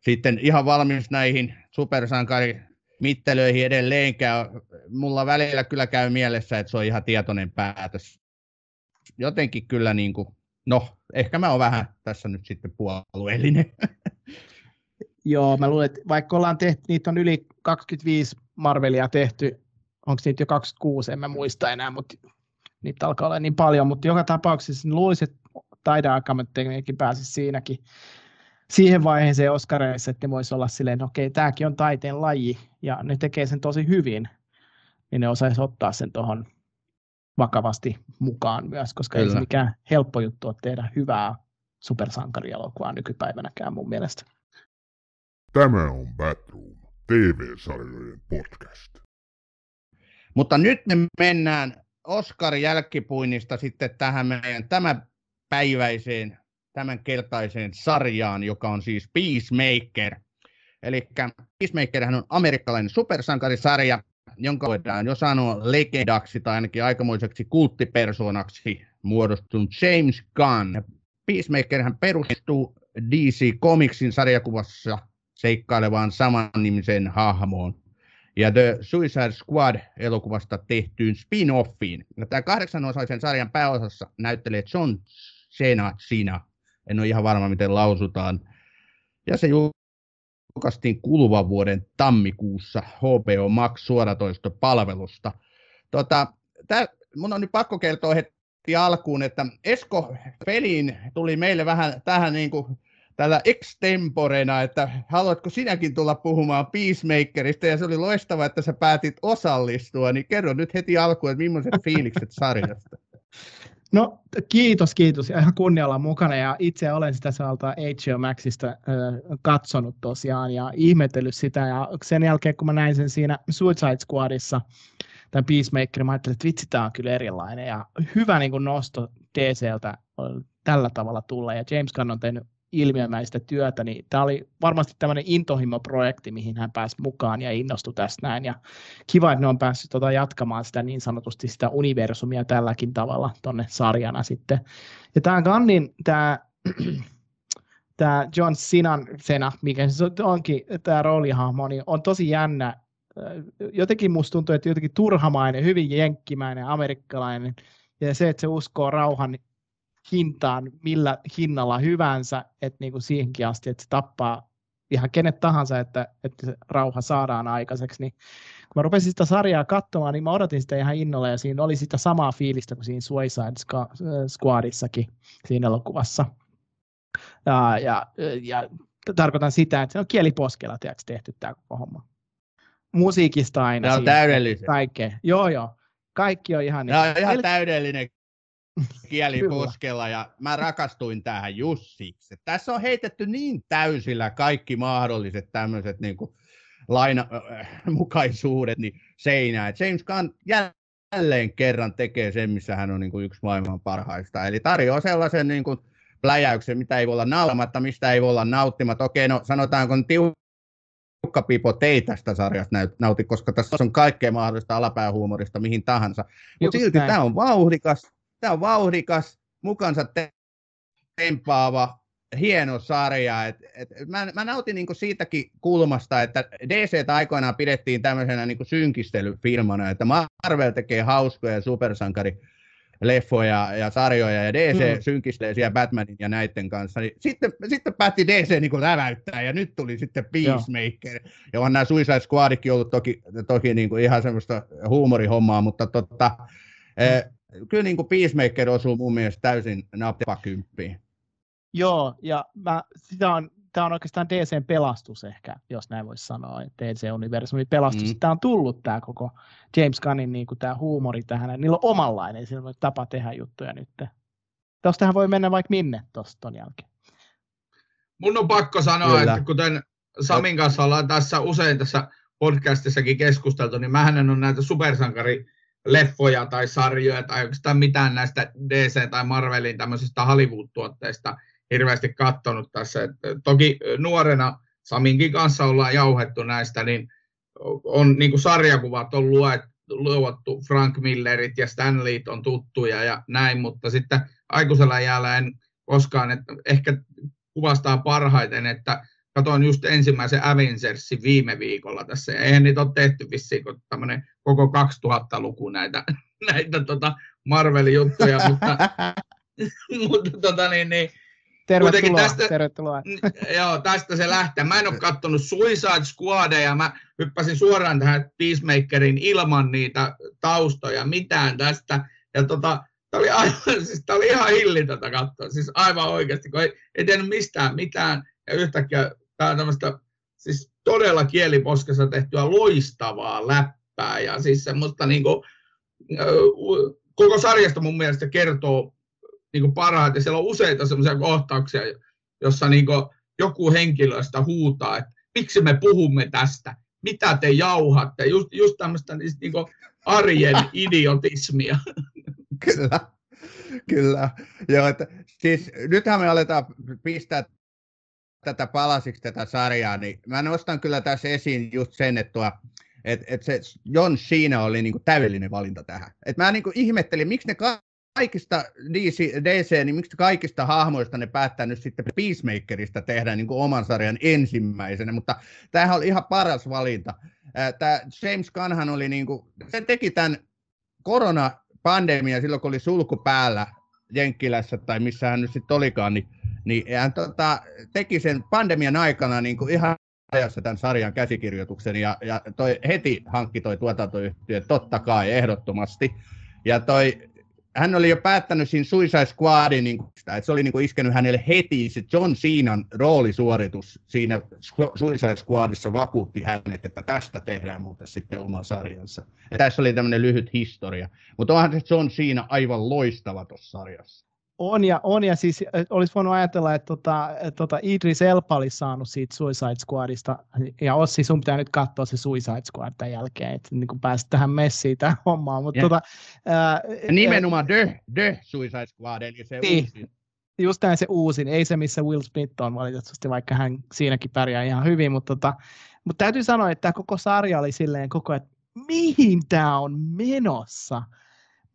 S2: sitten ihan valmis näihin supersankari mittelöihin edelleenkään. Mulla välillä kyllä käy mielessä, että se on ihan tietoinen päätös. Jotenkin kyllä niin kuin, no, ehkä mä oon vähän tässä nyt sitten puolueellinen. <laughs>
S3: Joo, mä luulen, että vaikka ollaan tehty, niitä on yli 25 Marvelia tehty, onko niitä jo 26, en mä muista enää, mutta niitä alkaa olla niin paljon, mutta joka tapauksessa niin luulisin, että taideakamettekin pääsisi siinäkin siihen vaiheeseen Oscareissa, että ne voisi olla silleen, että okei, tämäkin on taiteen laji, ja ne tekee sen tosi hyvin, niin ne osaisi ottaa sen tuohon vakavasti mukaan myös, koska Kyllä. ei se mikään helppo juttu ole tehdä hyvää supersankarielokuvaa nykypäivänäkään mun mielestä.
S1: Tämä on Batroom, TV-sarjojen podcast.
S2: Mutta nyt me mennään Oscar jälkipuinnista sitten tähän meidän tämänpäiväiseen, tämänkertaiseen sarjaan, joka on siis Peacemaker. Eli Peacemaker on amerikkalainen supersankarisarja, jonka voidaan jo sanoa legendaksi tai ainakin aikamoiseksi kulttipersonaksi muodostunut James Gunn. Peacemaker perustuu DC Comicsin sarjakuvassa seikkailevaan samannimisen hahmoon ja The Suicide Squad-elokuvasta tehtyyn spin-offiin. Ja tämä kahdeksanosaisen sarjan pääosassa näyttelee John Cena Sina. En ole ihan varma, miten lausutaan. Ja se julkaistiin kuluvan vuoden tammikuussa HBO Max suoratoistopalvelusta. Tota, tää, mun on nyt pakko kertoa heti alkuun, että Esko peliin tuli meille vähän tähän niin kuin tällä extemporena, että haluatko sinäkin tulla puhumaan Peacemakerista, ja se oli loistava, että sä päätit osallistua, niin kerro nyt heti alkuun, että millaiset <laughs> fiilikset sarjasta.
S3: No kiitos, kiitos. Ja ihan kunnialla mukana. Ja itse olen sitä saalta HBO Maxista äh, katsonut tosiaan ja ihmetellyt sitä. Ja sen jälkeen kun mä näin sen siinä Suicide Squadissa, tämän Peacemakerin, mä ajattelin, että vitsi, tämä on kyllä erilainen. Ja hyvä niin kuin nosto DCltä tällä tavalla tulla. Ja James Gunn on tehnyt ilmiömäistä työtä, niin tämä oli varmasti tämmöinen intohimo-projekti, mihin hän pääsi mukaan ja innostui tästä näin. Ja kiva, että ne on päässyt tota jatkamaan sitä niin sanotusti sitä universumia tälläkin tavalla tuonne sarjana sitten. Ja tämä Gunnin, tämä <clears throat> tämä John Sinan Sena, mikä se onkin tämä roolihahmo, niin on tosi jännä. Jotenkin musta tuntuu, että jotenkin turhamainen, hyvin jenkkimäinen, amerikkalainen. Ja se, että se uskoo rauhan hintaan millä hinnalla hyvänsä, että niin kuin siihenkin asti, että se tappaa ihan kenet tahansa, että, että se rauha saadaan aikaiseksi, niin kun mä rupesin sitä sarjaa katsomaan, niin mä odotin sitä ihan innolla, ja siinä oli sitä samaa fiilistä kuin siinä Suicide Squadissakin siinä elokuvassa. Ja, ja, ja tarkoitan sitä, että se on kieliposkella tiedätkö, tehty tämä koko homma. Musiikista aina.
S2: Ne on täydellisiä.
S3: Kaikkea. Joo, joo. Kaikki on ihan...
S2: Ne on ihan El... täydellinen kieli poskella ja mä rakastuin tähän Jussiksi. Tässä on heitetty niin täysillä kaikki mahdolliset tämmöiset niin kuin lainamukaisuudet niin seinään. James Gunn jälleen jälleen kerran tekee sen, missä hän on niin kuin yksi maailman parhaista. Eli tarjoaa sellaisen niin kuin pläjäyksen, mitä ei voi olla nauttimatta, mistä ei voi olla nauttimatta. Okei, no sanotaanko tiukka pipo tei tästä sarjasta nauti, koska tässä on kaikkea mahdollista alapäähuumorista mihin tahansa. Mutta silti tämä on vauhdikas, tämä on vauhdikas, mukansa tempaava, hieno sarja. Et, et, mä, mä nautin niinku siitäkin kulmasta, että DC aikoinaan pidettiin tämmöisenä niinku synkistelyfilmana, että Marvel tekee hauskoja supersankari leffoja ja sarjoja, ja DC mm. synkistelee siellä Batmanin ja näiden kanssa, niin sitten, sitten päätti DC niin kuin läväyttää, ja nyt tuli sitten Peacemaker, Joo. ja on nämä Suicide Squadikin ollut toki, toki niin kuin ihan semmoista huumorihommaa, mutta totta, mm. eh, kyllä niin kuin Peacemaker osuu mun mielestä täysin nappakymppiin.
S3: Joo, ja mä, sitä on, tämä on oikeastaan DCn pelastus ehkä, jos näin voisi sanoa, että DC-universumin pelastus. Mm. Tämä on tullut tämä koko James Gunnin niin kuin tämä huumori tähän, niillä on omanlainen sillä on tapa tehdä juttuja nyt. Tuostahan voi mennä vaikka minne tuosta ton jälkeen.
S4: Mun on pakko sanoa, Kyllä. että kuten Samin kanssa ollaan tässä usein tässä podcastissakin keskusteltu, niin mä en ole näitä supersankari leffoja tai sarjoja tai oikeastaan mitään näistä DC- tai Marvelin tämmöisistä Hollywood-tuotteista hirveästi katsonut tässä. Et toki nuorena Saminkin kanssa ollaan jauhettu näistä, niin on niin kuin sarjakuvat on luotu, Frank Millerit ja Stanleyt on tuttuja ja näin, mutta sitten aikuisella jäällä en koskaan, että ehkä kuvastaa parhaiten, että katoin just ensimmäisen Avengersin viime viikolla tässä, ja eihän niitä ole tehty vissiin kuin tämmöinen koko 2000-luku näitä, <laughs> näitä tota Marvelin juttuja, <laughs> mutta, mutta tota niin, niin,
S3: Tervetuloa, tästä, tervetuloa. <laughs>
S4: Joo, tästä se lähtee. Mä en ole katsonut Suicide Squadia, mä hyppäsin suoraan tähän Peacemakerin ilman niitä taustoja, mitään tästä. Ja tota, tämä oli, aivan, siis oli ihan hillitöntä katsoa, siis aivan oikeasti, kun ei, ei tehnyt mistään mitään. Ja yhtäkkiä tämä on tämmöistä siis todella kieliposkessa tehtyä loistavaa läppää. Ja siis semmoista niin kuin, koko sarjasta mun mielestä kertoo niin kuin parhaiten. Siellä on useita semmoisia kohtauksia, jossa niin kuin joku henkilöstä huutaa, että miksi me puhumme tästä, mitä te jauhatte, just, just tämmöistä niin kuin arjen <laughs> idiotismia.
S2: Kyllä, kyllä. Joo, että, siis nythän me aletaan pistää tätä palasiksi tätä sarjaa, niin mä nostan kyllä tässä esiin just sen, että tuo, että, että se John Cena oli niin kuin täydellinen valinta tähän. Et mä niin kuin ihmettelin, miksi ne kaikista DC, DC, niin miksi kaikista hahmoista ne päättää nyt sitten Peacemakerista tehdä niin kuin oman sarjan ensimmäisenä, mutta tämähän oli ihan paras valinta. Tämä James Gunnhan oli niin kuin, se teki tämän koronapandemia silloin, kun oli sulku päällä Jenkkilässä tai missä hän nyt sitten olikaan, niin, niin hän tota, teki sen pandemian aikana niin kuin ihan ajassa tämän sarjan käsikirjoituksen ja, ja toi heti hankki toi tuotantoyhtiö, totta kai, ehdottomasti. Ja toi hän oli jo päättänyt siinä Suicide Squadin, niin että se oli niin kuin iskenyt hänelle heti, se John Cenan roolisuoritus siinä Suicide Squadissa vakuutti hänet, että tästä tehdään muuten sitten oma sarjansa. Ja tässä oli tämmöinen lyhyt historia, mutta onhan se John Cena aivan loistava tuossa sarjassa.
S3: On ja, on ja siis olisi voinut ajatella, että tota, tota Idris Elba olisi saanut siitä Suicide Squadista, ja Ossi, sun pitää nyt katsoa se Suicide Squad tämän jälkeen, että niin pääsit tähän messiin tähän hommaan. Mutta tota,
S2: ää, Nimenomaan The, The Suicide Squad, eli se niin, uusin.
S3: Just näin se uusin, ei se missä Will Smith on valitettavasti, vaikka hän siinäkin pärjää ihan hyvin, mutta, tota, mutta täytyy sanoa, että tämä koko sarja oli silleen koko ajan, mihin tämä on menossa?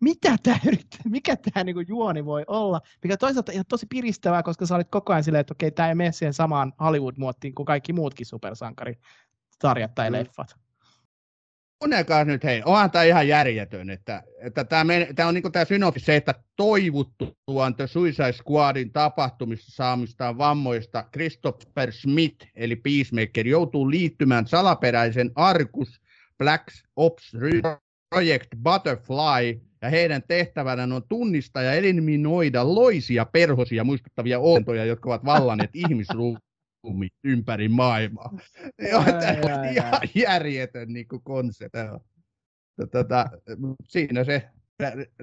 S3: Mitä tämä yrittää, mikä tämä niinku juoni voi olla, mikä toisaalta ihan tosi piristävää, koska sä olit koko ajan silleen, että okei, tämä ei mene siihen samaan Hollywood-muottiin kuin kaikki muutkin supersankarisarjat tai mm. leffat.
S2: Kuunnelkaa nyt, hei, onhan tämä ihan järjetön, että, että tämä, tämä on niin tämä synopsi se, että toivuttuaan The Suicide Squadin tapahtumista saamistaan vammoista Christopher Smith, eli Peacemaker, joutuu liittymään salaperäisen Arkus Black Ops Project Butterfly ja heidän tehtävänään on tunnistaa ja eliminoida loisia perhosia muistuttavia olentoja, jotka ovat vallanneet <laughs> ihmisruumit ympäri maailmaa. Joo, tämä on ihan järjetön niin kuin konsepti. Tota, siinä se,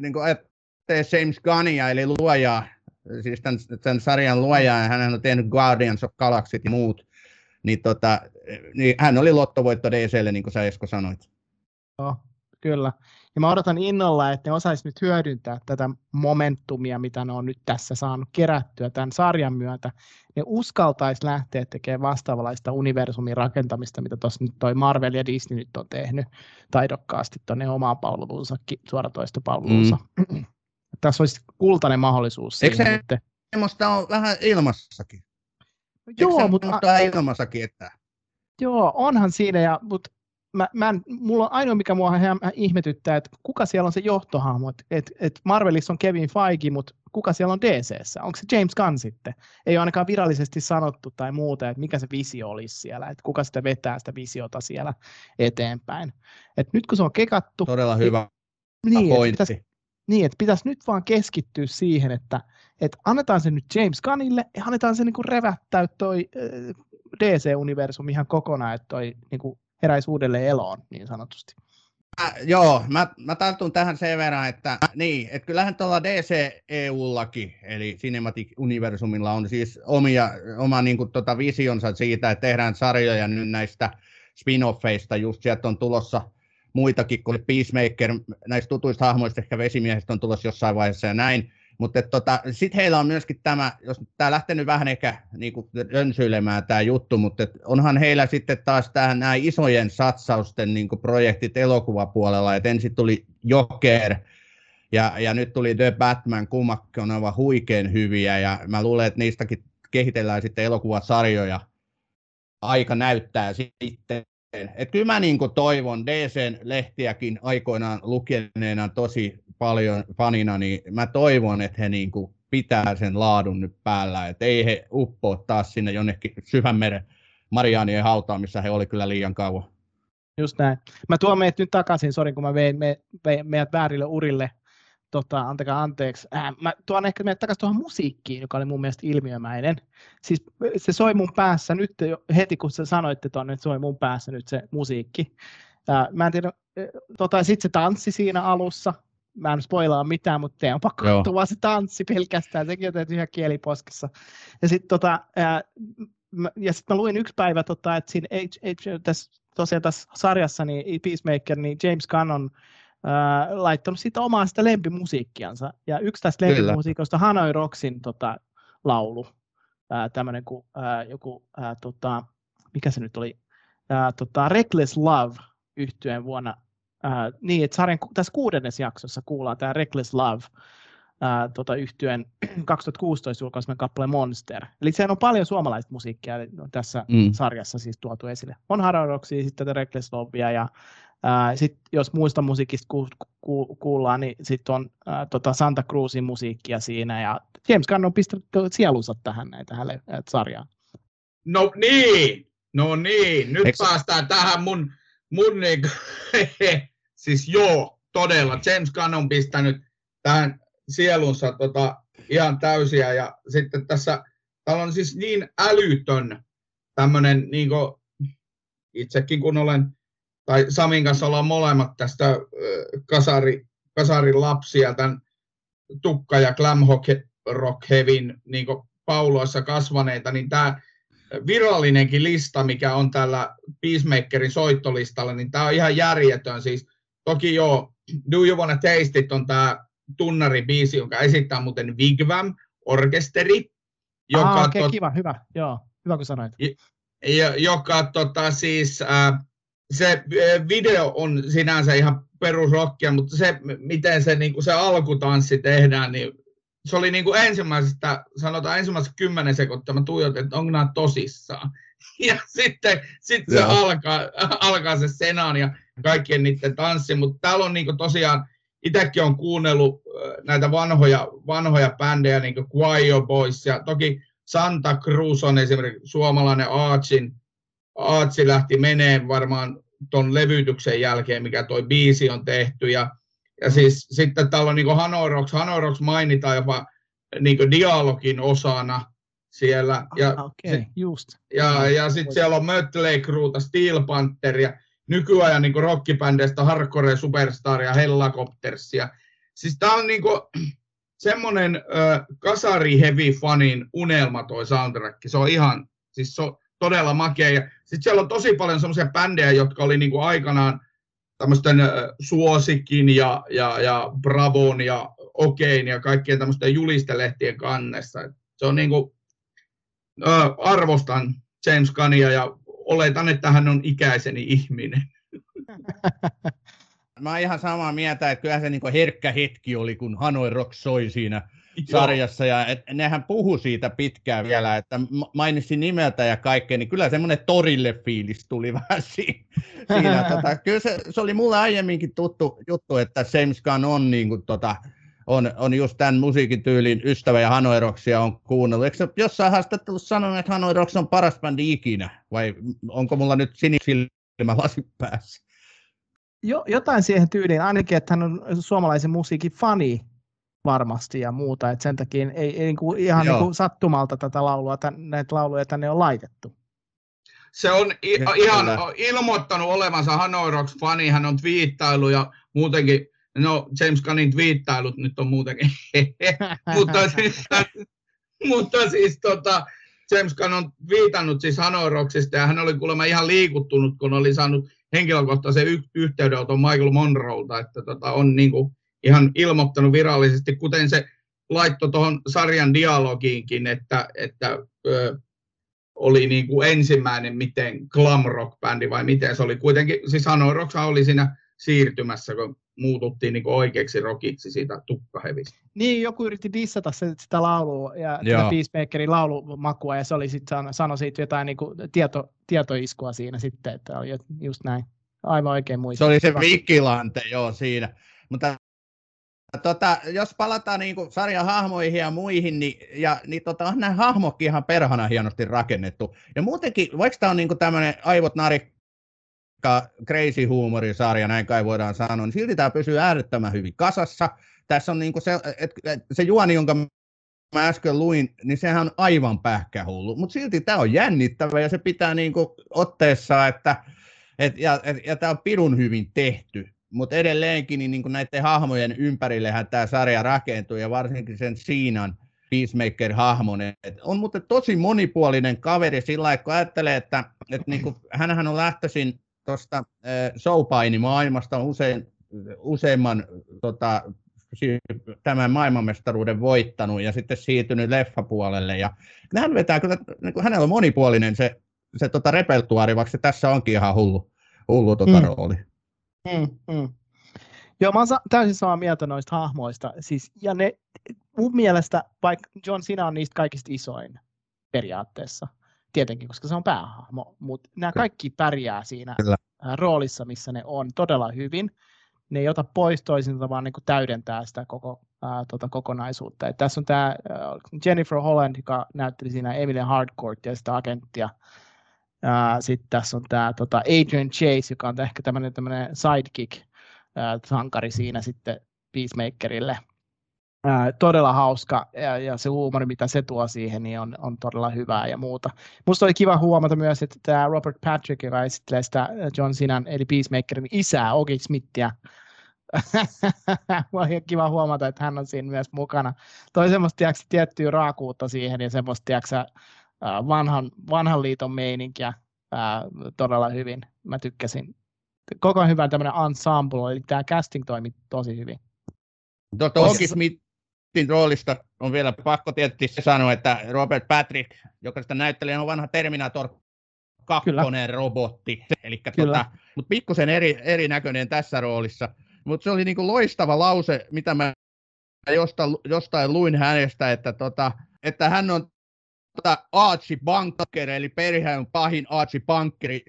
S2: niin kuin ajattelee James Gunnia, eli luojaa, siis tämän, tämän sarjan luojaa, hän on tehnyt Guardians of Galaxy ja muut, niin, tota, niin hän oli lottovoitto DClle, niin kuin sä Esko sanoit.
S3: Oh, kyllä. Ja mä odotan innolla, että ne osais nyt hyödyntää tätä momentumia, mitä ne on nyt tässä saanut kerättyä tämän sarjan myötä. Ne uskaltaisi lähteä tekemään vastaavanlaista universumin rakentamista, mitä tuossa nyt toi Marvel ja Disney nyt on tehnyt taidokkaasti tuonne omaan palveluunsa, suoratoistopalveluunsa. Mm. <clears throat> tässä olisi kultainen mahdollisuus.
S2: Eikö se että... semmoista on vähän ilmassakin?
S3: Joo, mutta...
S2: ilmassakin, että...
S3: Joo, onhan siinä, ja, mutta mä, mä en, mulla on ainoa, mikä mua ihmetyttää, että kuka siellä on se johtohahmo. Että et, et Marvelissa on Kevin Feige, mutta kuka siellä on DCssä? Onko se James Gunn sitten? Ei ole ainakaan virallisesti sanottu tai muuta, että mikä se visio olisi siellä, että kuka sitä vetää sitä visiota siellä eteenpäin. Et nyt kun se on kekattu...
S2: Todella hyvä niin, pointti. Pitäisi,
S3: niin, että pitäisi nyt vaan keskittyä siihen, että, että annetaan se nyt James Gunnille ja annetaan se niin kuin revättää toi DC-universumi ihan kokonaan, että toi niin kuin heräisi uudelleen eloon niin sanotusti.
S2: Mä, joo, mä, mä tartun tähän sen verran, että niin, että kyllähän tuolla DC-EUllakin, eli Cinematic Universumilla on siis omia, oma niin kuin, tota, visionsa siitä, että tehdään sarjoja nyt näistä spin-offeista, just sieltä on tulossa muitakin kuin Peacemaker, näistä tutuista hahmoista ehkä vesimiehestä on tulossa jossain vaiheessa ja näin, mutta tota, sitten heillä on myöskin tämä, jos tämä lähtee nyt vähän ehkä niin kuin rönsyilemään tämä juttu, mutta onhan heillä sitten taas nämä isojen satsausten niin kuin projektit elokuvapuolella, että ensin tuli Joker, ja, ja nyt tuli The Batman, kummakin on aivan huikein hyviä, ja mä luulen, että niistäkin kehitellään sitten elokuvasarjoja. Aika näyttää sitten. Et kyllä mä niin toivon DCn lehtiäkin aikoinaan lukeneena tosi paljon fanina, niin mä toivon, että he niin kuin pitää sen laadun nyt päällä, että ei he uppoa taas sinne jonnekin syvänmeren Marianien hautaan, missä he oli kyllä liian kauan.
S3: Just näin. Mä tuon meidät nyt takaisin, sori kun mä vein, me, vein meidät väärille urille. Tota, antakaa anteeksi. Äh, mä tuon ehkä meidät takaisin tuohon musiikkiin, joka oli mun mielestä ilmiömäinen. Siis se soi mun päässä nyt jo, heti, kun sä sanoitte tuonne, että soi mun päässä nyt se musiikki. Äh, mä en tiedä, äh, tota, sitten se tanssi siinä alussa, mä en spoilaa mitään, mutta teidän on pakko katsoa se tanssi pelkästään, sekin on tehty ihan kieliposkessa. Ja sitten tota, ja sit mä luin yksi päivä, tota, että siinä H, H, tässä, tosiaan tässä sarjassa niin Peacemaker, niin James Gunn on ää, laittanut siitä omaa sitä lempimusiikkiansa. Ja yksi tästä lempimusiikista on Hanoi Rocksin tota, laulu, tämmöinen kuin ää, joku, ää, tota, mikä se nyt oli, ää, tota, Reckless Love yhtyeen vuonna Äh, niin, että sarjan tässä kuudennes jaksossa kuullaan tämä Reckless Love, äh, tota, yhtyen 2016 julkaiseman kappale Monster. Eli siellä on paljon suomalaista musiikkia tässä mm. sarjassa siis tuotu esille. On Haradoksia, sitten tätä Reckless Lovea ja äh, sit, jos muista musiikista ku, ku, kuullaan, niin sitten on äh, tota Santa Cruzin musiikkia siinä ja James Gunn on pistänyt sielunsa tähän näin, tähän sarjaan.
S4: No niin, no niin, nyt Eks... päästään tähän mun, mun niin, <laughs> siis joo, todella. James Gunn on pistänyt tähän sielunsa tota, ihan täysiä. Ja sitten tässä, täällä on siis niin älytön tämmöinen, niin itsekin kun olen, tai Samin kanssa ollaan molemmat tästä äh, kasari, kasarin lapsia, tämän Tukka ja Glam Rock Heavin niin pauloissa kasvaneita, niin tämä virallinenkin lista, mikä on tällä Peacemakerin soittolistalla, niin tämä on ihan järjetön. Siis Toki joo, Do You Wanna Taste It on tämä tunnaribiisi, jonka esittää muuten Wigwam Orkesteri.
S3: Joka ah, okay, tot... kiva, hyvä, joo, hyvä kun sanoit.
S4: Ja, joka tota, siis, äh, se video on sinänsä ihan perusrockia, mutta se, miten se, niin kuin se alkutanssi tehdään, niin se oli niin kuin ensimmäisestä, sanotaan ensimmäisestä kymmenen sekuntia, mä tuijotin, että onko nämä tosissaan. <laughs> Ja sitten, sitten se alkaa, <laughs> alkaa se senaan ja kaikkien niiden tanssi, mutta täällä on niinku tosiaan, itsekin on kuunnellut näitä vanhoja, vanhoja bändejä, niin kuin Choir Boys, ja toki Santa Cruz on esimerkiksi suomalainen Aatsin, Aatsi lähti meneen varmaan tuon levytyksen jälkeen, mikä toi biisi on tehty, ja, ja siis sitten täällä on niin Hanorox, Hanorox mainitaan jopa niin dialogin osana siellä, ja,
S3: ah, okay, just.
S4: ja, ja sitten siellä on Mötley Crue, Steel Panther, ja nykyajan niin rockibändeistä Hardcore Superstar ja Hellacoptersia. Siis tää on niin kuin, äh, kasari heavy fanin unelma toi soundtrack. Se on ihan, siis se on todella makea. Ja sitten siellä on tosi paljon semmoisia bändejä, jotka oli kuin aikanaan tämmöisten Suosikin ja, ja, ja Bravon ja Okein ja kaikkien tämmöisten julistelehtien kannessa. Se on niin kuin, arvostan James Gunnia ja oletan, että hän on ikäiseni ihminen. <laughs>
S2: Mä oon ihan samaa mieltä, että kyllä se niin herkkä hetki oli, kun Hanoi Rock soi siinä sarjassa, ja et, nehän puhu siitä pitkään vielä, että mainitsin nimeltä ja kaikkea, niin kyllä semmoinen torille fiilis tuli <laughs> vähän siinä. siinä tota, kyllä se, se, oli mulle aiemminkin tuttu juttu, että James Gunn on, niin kuin, tota, on, on just tämän musiikityylin ystävä ja Hanoi Rocksia on kuunnellut. Eikö jossain haastattelussa sanonut, että Hanoi Rocks on paras bändi ikinä, vai onko mulla nyt sinisilmä lasi päässä?
S3: Jo, jotain siihen tyyliin, ainakin, että hän on suomalaisen musiikin fani varmasti ja muuta, että sen takia ei, ei niin kuin ihan niin kuin sattumalta tätä laulua, tämän, näitä lauluja tänne on laitettu.
S4: Se on i- ihan ilmoittanut olevansa Hanoi Rocks fani, hän on twiittailu ja muutenkin, no James Gunnin twiittailut nyt on muutenkin, <laughs> mutta, siis, mutta siis tota, James Gunn on viitannut siis Hanoi Rocksista ja hän oli kuulemma ihan liikuttunut, kun oli saanut henkilökohtaisen y- yhteydenoton Michael Monroelta, että tota, on niin kuin ihan ilmoittanut virallisesti, kuten se laittoi tuohon sarjan dialogiinkin, että, että ö, oli niin kuin ensimmäinen miten glam rock bändi vai miten se oli. Kuitenkin, siis Hanoi Rock oli siinä siirtymässä, kun muututtiin niin oikeaksi rockiksi siitä tukkahevistä.
S3: Niin, joku yritti dissata sitä laulua ja tätä Peacemakerin laulumakua, ja se oli sitten sano siitä jotain niin kuin tieto, tietoiskua siinä sitten, että oli just näin. Aivan oikein muistin.
S2: Se oli se Vikilante, joo, siinä. Mutta tota, jos palataan niin kuin sarjan hahmoihin ja muihin, niin, ja, niin tota, on nämä hahmotkin ihan perhana hienosti rakennettu. Ja muutenkin, vaikka tämä on niin tämmöinen aivot narikka, crazy huumorisarja, näin kai voidaan sanoa, niin silti tämä pysyy äärettömän hyvin kasassa. Tässä on niin se, et, et, se juoni, jonka mä äsken luin, niin sehän on aivan pähkähullu, mutta silti tämä on jännittävä ja se pitää niin otteessa, että et, ja, et, ja tämä on pirun hyvin tehty mutta edelleenkin niin, niin kuin näiden hahmojen ympärillehän tämä sarja rakentuu ja varsinkin sen Siinan Peacemaker-hahmon. On muuten tosi monipuolinen kaveri sillä lailla, kun ajattelee, että, että niin kuin, hänhän on lähtöisin tuosta äh, showpainimaailmasta on usein, useimman tota, tämän maailmanmestaruuden voittanut ja sitten siirtynyt leffapuolelle. Ja hän vetää kyllä, niin kuin hänellä on monipuolinen se, se tota repertuaari, vaikka se tässä onkin ihan hullu, hullu tota mm. rooli.
S3: Mm, mm. Joo, mä oon täysin samaa mieltä noista hahmoista. Siis, ja ne, mun mielestä, vaikka John Cena on niistä kaikista isoin periaatteessa, tietenkin, koska se on päähahmo, mutta nämä kaikki pärjää siinä Kyllä. roolissa, missä ne on todella hyvin. Ne ei ota pois toisinsa, vaan niin täydentää sitä koko ää, tota kokonaisuutta. Et tässä on tämä Jennifer Holland, joka näytteli siinä Emilia Hardcourt ja sitä agenttia, sitten tässä on tämä tota Adrian Chase, joka on ehkä tämmöinen sidekick-sankari siinä sitten Peacemakerille. Ää, todella hauska ja, ja, se huumori, mitä se tuo siihen, niin on, on todella hyvää ja muuta. Musta oli kiva huomata myös, että tämä Robert Patrick, joka esittelee sitä John Sinan eli Peacemakerin isää, Ogi Smithia, <laughs> oli kiva huomata, että hän on siinä myös mukana. Toi semmoista tiedätkö, tiettyä raakuutta siihen ja semmoista tiedätkö, vanhan, vanhan liiton meininkiä ää, todella hyvin. Mä tykkäsin. Koko ajan hyvä tämmöinen ensemble, eli tämä casting toimi tosi hyvin.
S2: Toki Smithin roolista on vielä pakko tietysti sanoa, että Robert Patrick, joka sitä näyttelee, on vanha Terminator kakkonen robotti, eli tuota, mutta pikkusen eri, erinäköinen tässä roolissa. Mutta se oli niinku loistava lause, mitä mä jostain, jostain luin hänestä, että, tota, että hän on tota Archie Bunker, eli perheen pahin Archie Bunkeri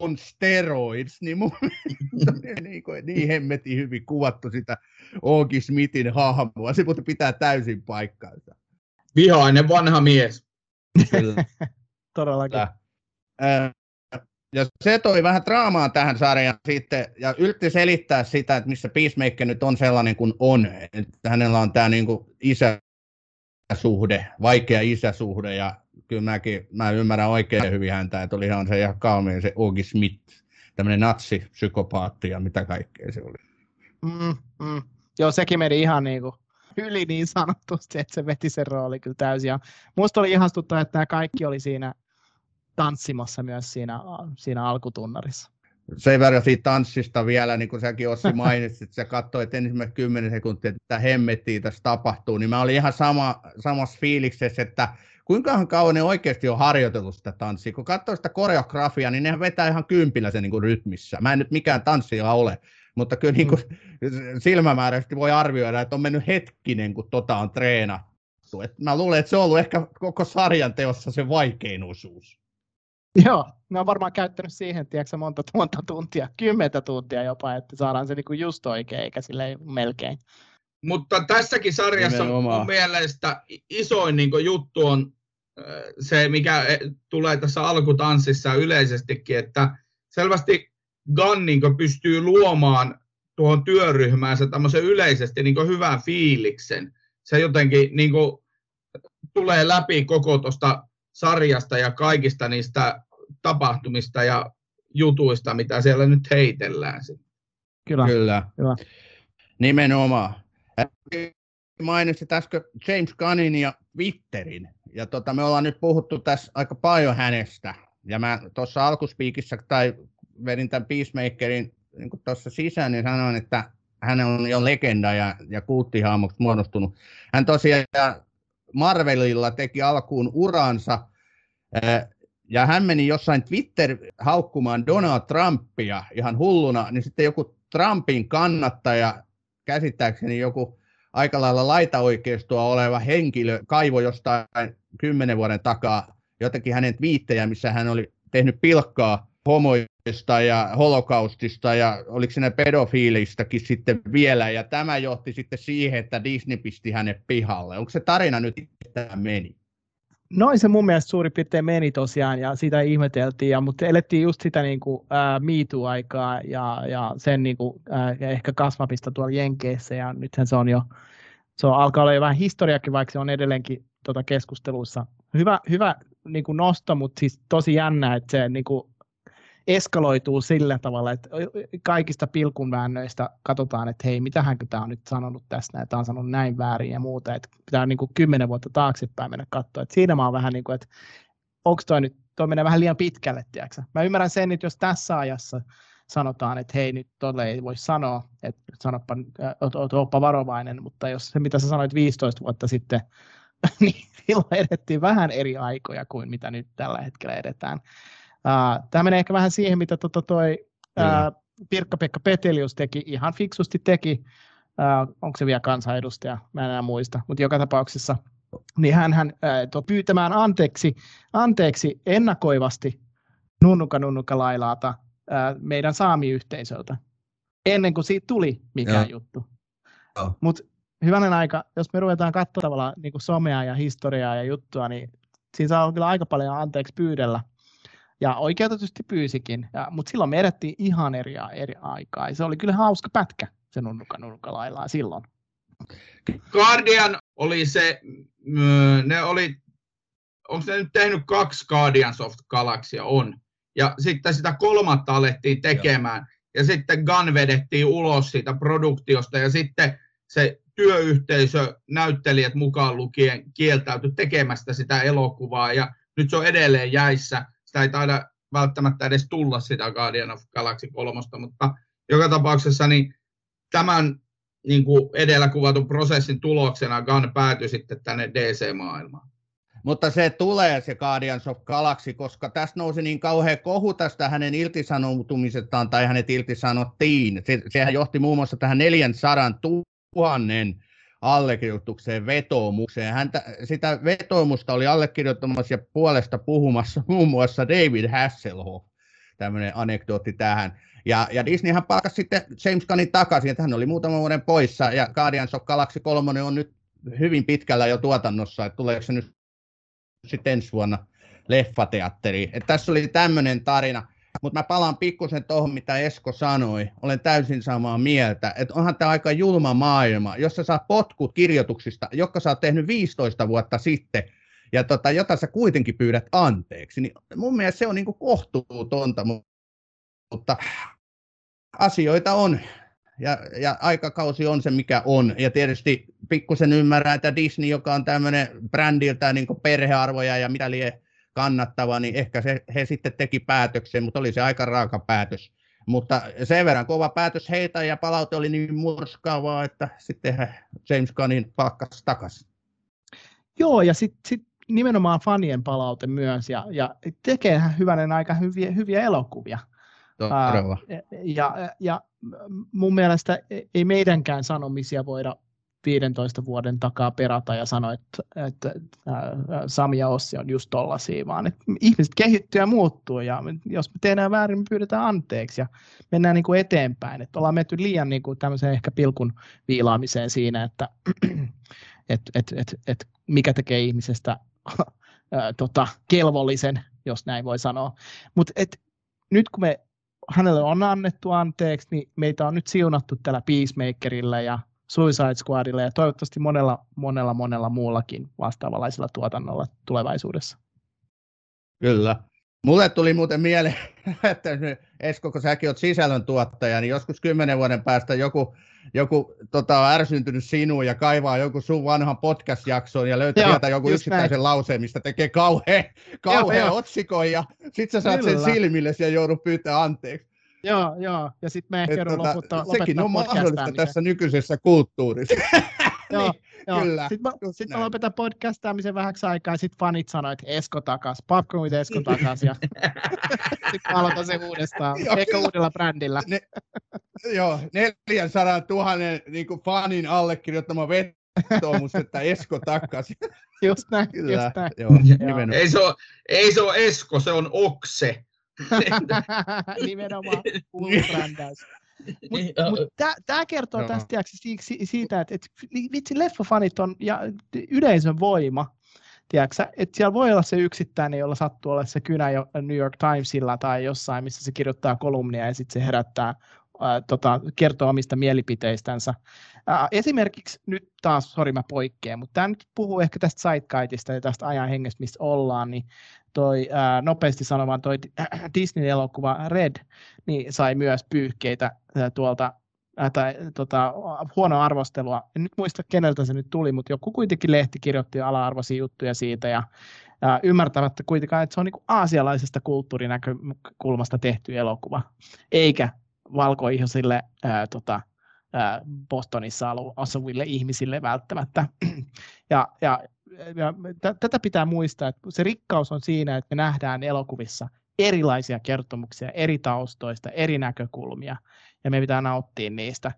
S2: on steroids, niin mun <laughs> niin, kuin, niin hemmetin hyvin kuvattu sitä Oogi Smithin hahmoa. Se mutta pitää täysin paikkaansa.
S4: Vihainen vanha mies.
S3: Kyllä. <laughs> Todellakin.
S2: Ja se toi vähän draamaa tähän sarjaan sitten, ja yritti selittää sitä, että missä Peacemaker nyt on sellainen kuin on. Että hänellä on tämä niin kuin isä isäsuhde, vaikea isäsuhde ja kyllä mäkin, mä ymmärrän oikein hyvin häntä, että olihan se ihan kaumeen se Ogi Smith, tämmöinen natsipsykopaatti ja mitä kaikkea se oli.
S3: Mm, mm. Joo, sekin meni ihan niin kuin yli niin sanotusti, että se veti sen rooli kyllä täysin. Ja musta oli ihastuttavaa, että nämä kaikki oli siinä tanssimassa myös siinä, siinä alkutunnarissa.
S2: Sen verran siitä tanssista vielä, niin kuin säkin Ossi mainitsit, että sä katsoit ensimmäiset 10 sekuntia, että hemmettiä tässä tapahtuu, niin mä olin ihan sama, samassa fiiliksessä, että kuinka kauan ne oikeasti on harjoitellut sitä tanssia. Kun katsoo sitä koreografiaa, niin ne vetää ihan kympillä sen niin kuin rytmissä. Mä en nyt mikään tanssija ole, mutta kyllä niin kuin mm. silmämääräisesti voi arvioida, että on mennyt hetkinen, kun tota on treenattu. Et mä luulen, että se on ollut ehkä koko sarjan teossa se vaikein osuus. <laughs>
S3: Joo, ne on varmaan käyttänyt siihen, tiedätkö, monta, <laughs> monta tuntia, kymmentä tuntia jopa, että saadaan se niinku just oikein, eikä sille melkein.
S4: Mutta tässäkin sarjassa Nimenomaan. mun mielestä isoin niin juttu on se, mikä e, tulee tässä alkutanssissa yleisestikin, että selvästi Gunn niin pystyy luomaan tuohon työryhmäänsä tämmöisen yleisesti niin hyvän fiiliksen. Se jotenkin niin tulee läpi koko tuosta sarjasta ja kaikista niistä tapahtumista ja jutuista, mitä siellä nyt heitellään.
S2: Kyllä. Kyllä. Kyllä. Nimenomaan. Mainitsit äsken James Gunnin ja Twitterin. Ja tota, me ollaan nyt puhuttu tässä aika paljon hänestä. Ja mä tuossa alkuspiikissä tai vedin tämän Peacemakerin niin tuossa sisään, niin sanoin, että hän on jo legenda ja, ja kulttihaamoksi muodostunut. Hän tosiaan Marvelilla teki alkuun uransa, ja hän meni jossain Twitter haukkumaan Donald Trumpia ihan hulluna, niin sitten joku Trumpin kannattaja, käsittääkseni joku aika lailla laitaoikeistoa oleva henkilö kaivo jostain kymmenen vuoden takaa jotenkin hänen twiittejä, missä hän oli tehnyt pilkkaa homoista ja holokaustista ja oliko siinä pedofiilistakin sitten vielä, ja tämä johti sitten siihen, että Disney pisti hänet pihalle. Onko se tarina nyt, että meni?
S3: Noin se mun mielestä suurin piirtein meni tosiaan, ja sitä ihmeteltiin, ja, mutta elettiin just sitä niin kuin, ää, aikaa ja, ja sen niin kuin, ää, ehkä kasvamista tuolla Jenkeissä, ja nythän se on jo, se on, alkaa olla jo vähän historiakin, vaikka se on edelleenkin tota keskustelussa. Hyvä, hyvä niin kuin nosto, mutta siis tosi jännä, että se niin kuin, eskaloituu sillä tavalla, että kaikista pilkunväännöistä katsotaan, että hei, mitähänkö tämä on nyt sanonut tästä, että tämä on sanonut näin väärin ja muuta, että pitää niin kuin kymmenen vuotta taaksepäin mennä katsoa, että siinä mä oon vähän niin kuin, että onko toi nyt, toi menee vähän liian pitkälle, tiedätkö? Mä ymmärrän sen, että jos tässä ajassa sanotaan, että hei, nyt tolle ei voi sanoa, että sanoppa, oppa varovainen, mutta jos se, mitä sä sanoit 15 vuotta sitten, <laughs> niin silloin edettiin vähän eri aikoja kuin mitä nyt tällä hetkellä edetään. Uh, tämä menee ehkä vähän siihen, mitä tota toi, uh, Pirkka-Pekka Petelius teki, ihan fiksusti teki, uh, onko se vielä kansanedustaja, mä en enää muista, mutta joka tapauksessa, niin hän, hän uh, pyytämään anteeksi, anteeksi ennakoivasti nunnuka nunnuka lailaata uh, meidän saamiyhteisöltä, ennen kuin siitä tuli mikään Joo. juttu. Mutta hyvänen aika, jos me ruvetaan katsomaan niin somea ja historiaa ja juttua, niin siinä saa kyllä aika paljon anteeksi pyydellä. Ja oikeutetusti pyysikin, ja, mutta silloin me edettiin ihan eri, eri aikaa. Ja se oli kyllä hauska pätkä, se nunnuka nunnuka laillaan silloin.
S4: Guardian oli se, ne oli, onko ne nyt tehnyt kaksi Guardians of Galaxia? On. Ja sitten sitä kolmatta alettiin tekemään. Joo. Ja sitten Gun vedettiin ulos siitä produktiosta. Ja sitten se työyhteisö, näyttelijät mukaan lukien, kieltäytyi tekemästä sitä elokuvaa. Ja nyt se on edelleen jäissä sitä ei taida välttämättä edes tulla sitä Guardian of Galaxy 3, mutta joka tapauksessa niin tämän niin kuin edellä kuvatun prosessin tuloksena Gun päätyi sitten tänne DC-maailmaan.
S2: Mutta se tulee se Guardians of Galaxy, koska tässä nousi niin kauhean kohu tästä hänen irtisanoutumisestaan tai hänet irtisanottiin. Se, sehän johti muun muassa tähän 400 000 allekirjoitukseen vetoomukseen. Häntä, sitä vetoomusta oli allekirjoittamassa ja puolesta puhumassa muun muassa David Hasselhoff, tämmöinen anekdootti tähän. Ja, ja Disneyhän palkasi sitten James Gunnin takaisin, että hän oli muutaman vuoden poissa, ja Guardians of Galaxy 3 on nyt hyvin pitkällä jo tuotannossa, että tuleeko se nyt sitten ensi vuonna leffateatteriin. Että tässä oli tämmöinen tarina. Mutta mä palaan pikkusen tuohon, mitä Esko sanoi. Olen täysin samaa mieltä, että onhan tämä aika julma maailma, jos sä saat potkut kirjoituksista, jotka sä oot tehnyt 15 vuotta sitten, ja tota, jota sä kuitenkin pyydät anteeksi, niin mun mielestä se on niinku kohtuutonta, mutta asioita on, ja, ja aikakausi on se, mikä on. Ja tietysti pikkusen ymmärrän, että Disney, joka on tämmöinen brändiltä niin perhearvoja ja mitä lie kannattava, niin ehkä se, he sitten teki päätöksen, mutta oli se aika raaka päätös Mutta sen verran kova päätös heitä ja palaute oli niin murskaavaa, että sitten James Gunnin palkkasi takaisin.
S3: Joo, ja sitten sit nimenomaan fanien palaute myös, ja, ja tekee hyvänen aika hyviä, hyviä elokuvia.
S2: Todella.
S3: ja, ja mun mielestä ei meidänkään sanomisia voida 15 vuoden takaa perata ja sanoa, että, että Sami ja Ossi on just tollasia, vaan että ihmiset kehittyy ja muuttuu ja jos me tehdään väärin, me pyydetään anteeksi ja mennään niin kuin eteenpäin. Että ollaan menty liian niin kuin tämmöiseen ehkä pilkun viilaamiseen siinä, että <clears throat> et, et, et, et mikä tekee ihmisestä <laughs> tota, kelvollisen, jos näin voi sanoa. Mutta nyt kun me hänelle on annettu anteeksi, niin meitä on nyt siunattu tällä Peacemakerilla ja Suicide Squadilla ja toivottavasti monella, monella, monella muullakin vastaavanlaisella tuotannolla tulevaisuudessa.
S2: Kyllä. Mulle tuli muuten mieleen, <laughs> että Esko, kun säkin olet sisällöntuottaja, niin joskus kymmenen vuoden päästä joku, joku tota, on ärsyntynyt sinuun ja kaivaa joku sun vanhan podcast-jakson ja löytää sieltä joku yksittäisen näin. lauseen, mistä tekee kauhean, kauhean otsikon ja sit sä saat Kyllä. sen silmille ja joudut pyytää anteeksi.
S3: Joo, joo. Ja sitten me ehkä joudun tota, loputtaa,
S2: Sekin on mahdollista tässä nykyisessä kulttuurissa.
S3: joo, <laughs> niin, joo. Kyllä, sitten mä, sit mä lopetan podcastaamisen vähäksi aikaa ja sitten fanit sanoo, että Esko takas, Popcorn with <laughs> Esko takas ja <laughs> sitten mä aloitan sen uudestaan, ehkä uudella brändillä. Ne,
S2: joo, 400 000 niin fanin allekirjoittama vetoomus, että Esko takas.
S3: Just näin, Kyllä, just näin.
S4: Joo, joo. Ei, se ole, ei se ole Esko, se on Okse. <laughs>
S3: Nimenomaan brändäys. Mutta <laughs> mut tämä kertoo tästä tiiäks, siitä, että et, vitsi leffafanit on ja yleisön voima. Tiiäks, että siellä voi olla se yksittäinen, jolla sattuu olla se kynä jo New York Timesilla tai jossain, missä se kirjoittaa kolumnia ja sitten se herättää tota, kertoo omista mielipiteistänsä. Ää, esimerkiksi nyt taas, sori mä poikkean, mutta tämä nyt puhuu ehkä tästä sidekiteista ja tästä ajan hengestä, missä ollaan, niin toi ää, nopeasti sanomaan toi <clears throat> Disney-elokuva Red, niin sai myös pyyhkeitä ää, tuolta tai tota, huono arvostelua. En nyt muista, keneltä se nyt tuli, mutta joku kuitenkin lehti kirjoitti ala-arvoisia juttuja siitä ja ää, ymmärtämättä kuitenkaan, että se on niin aasialaisesta kulttuurinäkökulmasta tehty elokuva, eikä valkoihoisille ää, tota, ää, Bostonissa asuville ihmisille välttämättä. Ja, ja ja t- tätä pitää muistaa, että se rikkaus on siinä, että me nähdään elokuvissa erilaisia kertomuksia eri taustoista, eri näkökulmia, ja me pitää nauttia niistä.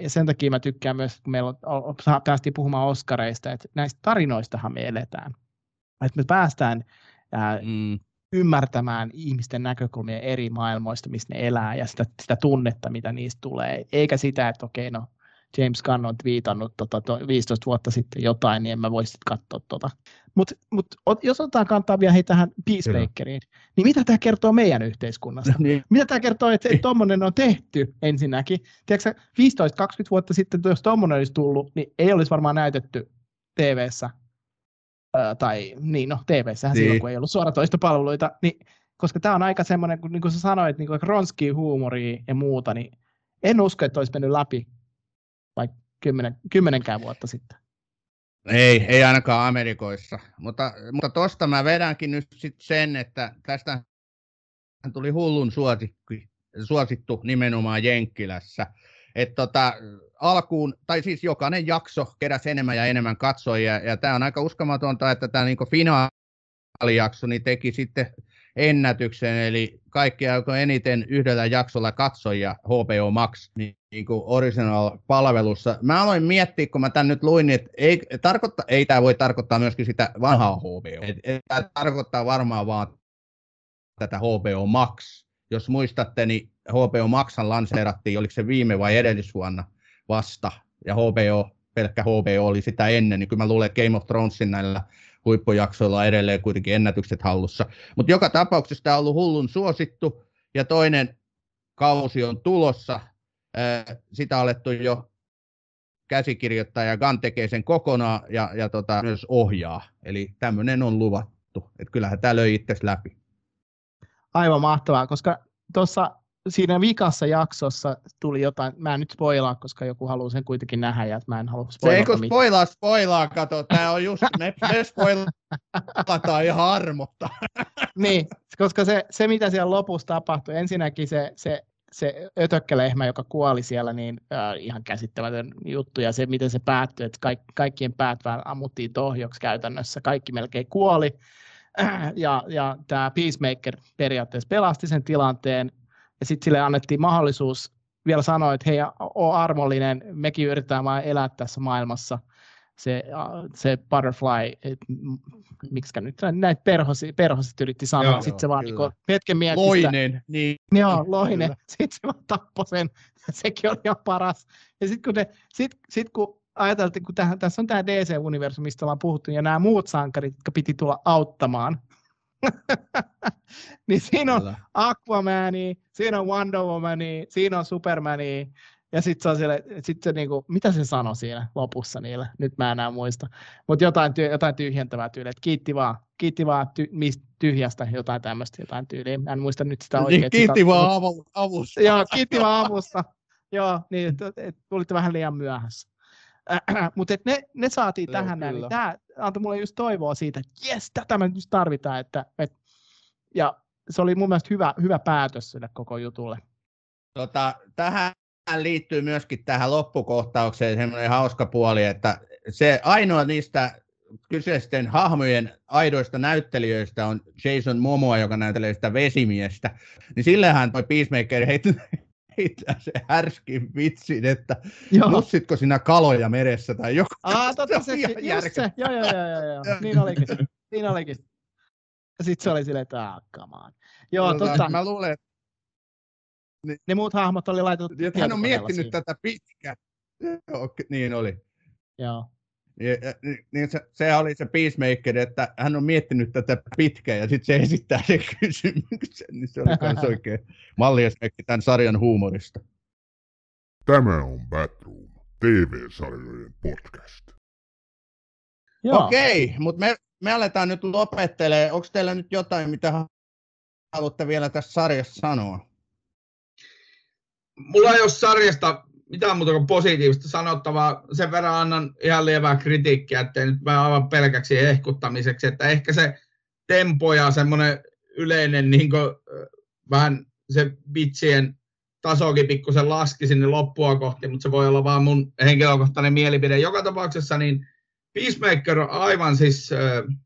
S3: Ja sen takia mä tykkään myös, kun meillä on, päästiin puhumaan Oscareista, että näistä tarinoistahan me eletään. Että me päästään mm. Ymmärtämään ihmisten näkökulmia eri maailmoista, missä ne elää, ja sitä, sitä tunnetta, mitä niistä tulee, eikä sitä, että okei, no James Gunn on twiitannut tota, to, 15 vuotta sitten jotain, niin en mä voi sitten katsoa tota. Mutta mut, jos otetaan kantaa vielä hei tähän Peacemakeriin, Kyllä. niin mitä tämä kertoo meidän yhteiskunnasta? <laughs> niin. Mitä tämä kertoo, että tuommoinen on tehty ensinnäkin? Tiedätkö 15-20 vuotta sitten, jos tuommoinen olisi tullut, niin ei olisi varmaan näytetty TV-ssä, tai niin no TV-ssä niin. silloin, kun ei ollut suoratoistopalveluita, niin koska tämä on aika semmoinen, niin kuin sä sanoit, niin kuin ronski huumoria ja muuta, niin en usko, että olisi mennyt läpi vaikka kymmenen, kymmenenkään vuotta sitten.
S2: Ei, ei ainakaan Amerikoissa. Mutta, mutta tosta mä vedänkin nyt sit sen, että tästä tuli hullun suosikki, suosittu nimenomaan Jenkkilässä. Että tota, alkuun, tai siis jokainen jakso keräsi enemmän ja enemmän katsojia, ja tämä on aika uskomatonta, että tämä niinku finaalijakso niin teki sitten ennätyksen, eli kaikki alkoi eniten yhdellä jaksolla katsoja HBO Max niin, niin kuin original-palvelussa. Mä aloin miettiä, kun mä tän nyt luin, että ei, tarkoittaa, ei tämä voi tarkoittaa myöskin sitä vanhaa HBO. Tämä tarkoittaa varmaan vaan tätä HBO Max. Jos muistatte, niin HBO Maxan lanseerattiin, oliko se viime vai edellisvuonna vasta, ja HBO, pelkkä HBO oli sitä ennen, niin kyllä mä luulen Game of Thronesin näillä huippujaksoilla on edelleen kuitenkin ennätykset hallussa. Mutta joka tapauksessa tämä on ollut hullun suosittu, ja toinen kausi on tulossa. Sitä alettu jo käsikirjoittaa, ja Gan tekee sen kokonaan, ja, ja tota, myös ohjaa. Eli tämmöinen on luvattu. Et kyllähän tämä löi itse läpi.
S3: Aivan mahtavaa, koska tuossa siinä vikassa jaksossa tuli jotain, mä en nyt spoilaa, koska joku haluaa sen kuitenkin nähdä, ja mä en halua spoilaa.
S2: Se ei kun spoilaa, spoilaa, kato, tää on just, me, me spoilataan ihan armotta. <laughs>
S3: niin, koska se, se, mitä siellä lopussa tapahtui, ensinnäkin se, se se ötökkälehmä, joka kuoli siellä, niin äh, ihan käsittämätön juttu, ja se, miten se päättyi, että kaik, kaikkien päät vähän ammuttiin tohjoksi käytännössä, kaikki melkein kuoli, äh, <clears throat> ja, ja tämä Peacemaker periaatteessa pelasti sen tilanteen, ja sitten sille annettiin mahdollisuus vielä sanoa, että hei, oo armollinen, mekin yritetään vain elää tässä maailmassa, se, se butterfly, et, miksi nyt näitä perhosi, perhoset yritti sanoa, sitten se vaan niinku hetken mietti
S2: Loinen, sitä. niin.
S3: Joo, loinen. Sitten se vaan tappoi sen, <laughs> sekin oli ihan paras. Ja sitten kun, sit, sit kun ajateltiin, kun tähän, tässä on tämä DC-universumi, mistä ollaan puhuttu, ja nämä muut sankarit, jotka piti tulla auttamaan, <laughs> niin siinä on Aquamani, siinä on Wonder Womani, siinä on Supermani, ja sitten se on siellä, sit se niinku, mitä se sanoi siinä lopussa niille, nyt mä enää muista. Mutta jotain, jotain tyhjentävää tyyliä, että kiitti vaan, kiitti vaan ty, tyhjästä, jotain tämmöistä, jotain tyyliä. Mä en muista nyt sitä oikein. Niin,
S2: kiitti vaan avu, avusta.
S3: Joo, kiitti vaan avusta. Joo, niin, tulitte vähän liian myöhässä. <clears throat> Mutta ne, ne saatiin Joo, tähän näin, niin tämä antoi mulle just toivoa siitä, että jes, tätä me just tarvitaan. Että, et, ja se oli mun mielestä hyvä, hyvä päätös sille koko jutulle.
S2: Tota, tähän liittyy myöskin tähän loppukohtaukseen semmoinen hauska puoli, että se ainoa niistä kyseisten hahmojen aidoista näyttelijöistä on Jason Momoa, joka näyttelee sitä vesimiestä, niin sillähän toi Peacemaker heittää se härskin vitsin, että joo. nussitko sinä kaloja meressä tai joku.
S3: Ah, totta se, se, just se. Joo, joo, joo, joo, joo. Niin olikin. Niin olikin. Ja sitten se oli silleen, että ah, come on. Joo, totta.
S2: Mä luulen, että
S3: niin, ne muut hahmot oli laitettu
S2: hän on miettinyt tätä pitkään. Joo, niin oli.
S3: Joo.
S2: Ja, ja, niin se, se, oli se Peacemaker, että hän on miettinyt tätä pitkään ja sitten se esittää sen <laughs> kysymyksen, niin se oli myös <laughs> oikein malliesimerkki tämän sarjan huumorista.
S1: Tämä on Batroom, TV-sarjojen podcast.
S2: Joo. Okei, mutta me, me aletaan nyt lopettelemaan. Onko teillä nyt jotain, mitä haluatte vielä tässä sarjassa sanoa?
S4: mulla ei ole sarjasta mitään muuta kuin positiivista sanottavaa. Sen verran annan ihan lievää kritiikkiä, ettei nyt mä aivan pelkäksi ehkuttamiseksi, että ehkä se tempo ja semmoinen yleinen niin kuin, vähän se vitsien tasokin pikkusen laski sinne loppua kohti, mutta se voi olla vaan mun henkilökohtainen mielipide. Joka tapauksessa niin Peacemaker on aivan siis äh,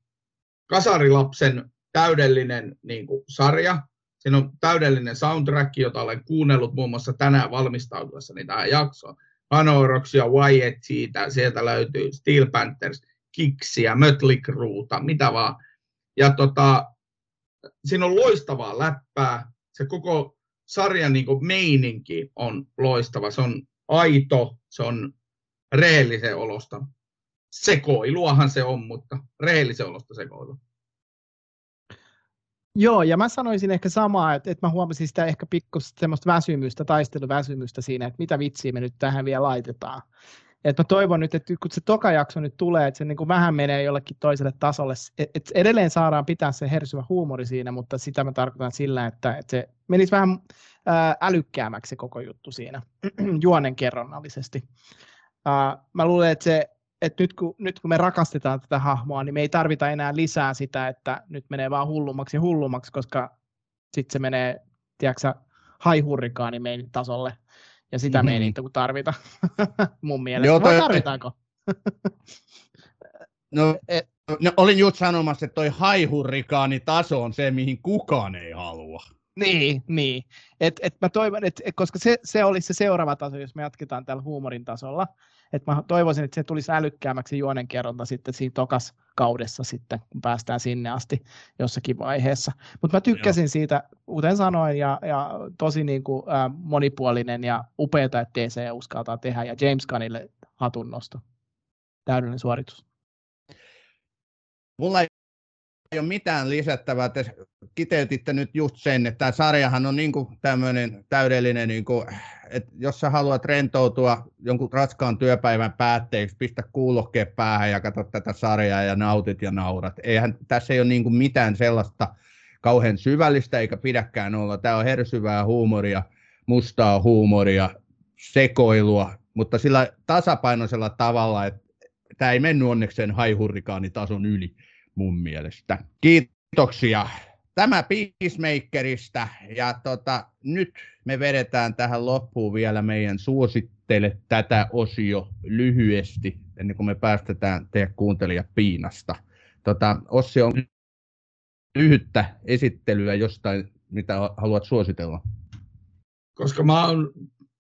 S4: kasarilapsen täydellinen niin kuin, sarja. Siinä on täydellinen soundtrack, jota olen kuunnellut muun muassa tänään valmistautuessani tähän jaksoon. Anoroksia, Wyatt siitä, sieltä löytyy Steel Panthers, Kicksiä, Mötley Crueta, mitä vaan. Ja tota, siinä on loistavaa läppää. Se koko sarjan niin meininki on loistava. Se on aito, se on rehellisen olosta. Sekoiluahan se on, mutta rehellisen olosta sekoilu.
S3: Joo, ja mä sanoisin ehkä samaa, että, että mä huomasin sitä ehkä pikkusta semmoista väsymystä, taisteluväsymystä siinä, että mitä vitsiä me nyt tähän vielä laitetaan. Et mä toivon nyt, että kun se toka jakso nyt tulee, että se niin kuin vähän menee jollekin toiselle tasolle, että edelleen saadaan pitää se hersyvä huumori siinä, mutta sitä mä tarkoitan sillä, että, että se menisi vähän ää, älykkäämmäksi se koko juttu siinä, <clears throat> juonen kerronnallisesti. Mä luulen, että se että nyt kun, nyt kun me rakastetaan tätä hahmoa, niin me ei tarvita enää lisää sitä, että nyt menee vaan hullummaksi ja hullummaksi, koska sitten se menee, tiedätkö haihurrikaani meidän tasolle, ja sitä mm-hmm. me ei mhm. niitä tarvita, <laughs> mun mielestä. Joo, toi, Vai tarvitaanko? <laughs>
S2: no, et, no, olin just sanomassa, että toi haihurrikaani taso on se, mihin kukaan ei halua.
S3: Niin, niin. Et, et mä toivon, et, et, koska se, se olisi se seuraava taso, jos me jatketaan tällä huumorin tasolla, et mä toivoisin, että se tulisi älykkäämmäksi juonenkerronta sitten siinä tokas kaudessa sitten, kun päästään sinne asti jossakin vaiheessa. Mutta mä tykkäsin Joo. siitä, kuten sanoin, ja, ja tosi niin kuin, äh, monipuolinen ja upeata, että DC uskaltaa tehdä, ja James Gunnille hatunnosto. Täydellinen suoritus.
S2: Mulla ei ei ole mitään lisättävää. Te kiteytitte nyt just sen, että tämä sarjahan on niin tämmöinen täydellinen, niin kuin, että jos sä haluat rentoutua jonkun raskaan työpäivän päätteeksi, pistä kuulokkeet päähän ja katso tätä sarjaa ja nautit ja naurat. Eihän, tässä ei ole niin mitään sellaista kauhean syvällistä eikä pidäkään olla. Tämä on hersyvää huumoria, mustaa huumoria, sekoilua, mutta sillä tasapainoisella tavalla, että tämä ei mennyt onneksi sen haihurrikaanitason yli mun mielestä. Kiitoksia tämä Peacemakerista. Ja tota, nyt me vedetään tähän loppuun vielä meidän suosittele tätä osio lyhyesti, ennen kuin me päästetään teidän kuuntelija piinasta. Tota, Ossi on lyhyttä esittelyä jostain, mitä haluat suositella.
S4: Koska mä oon,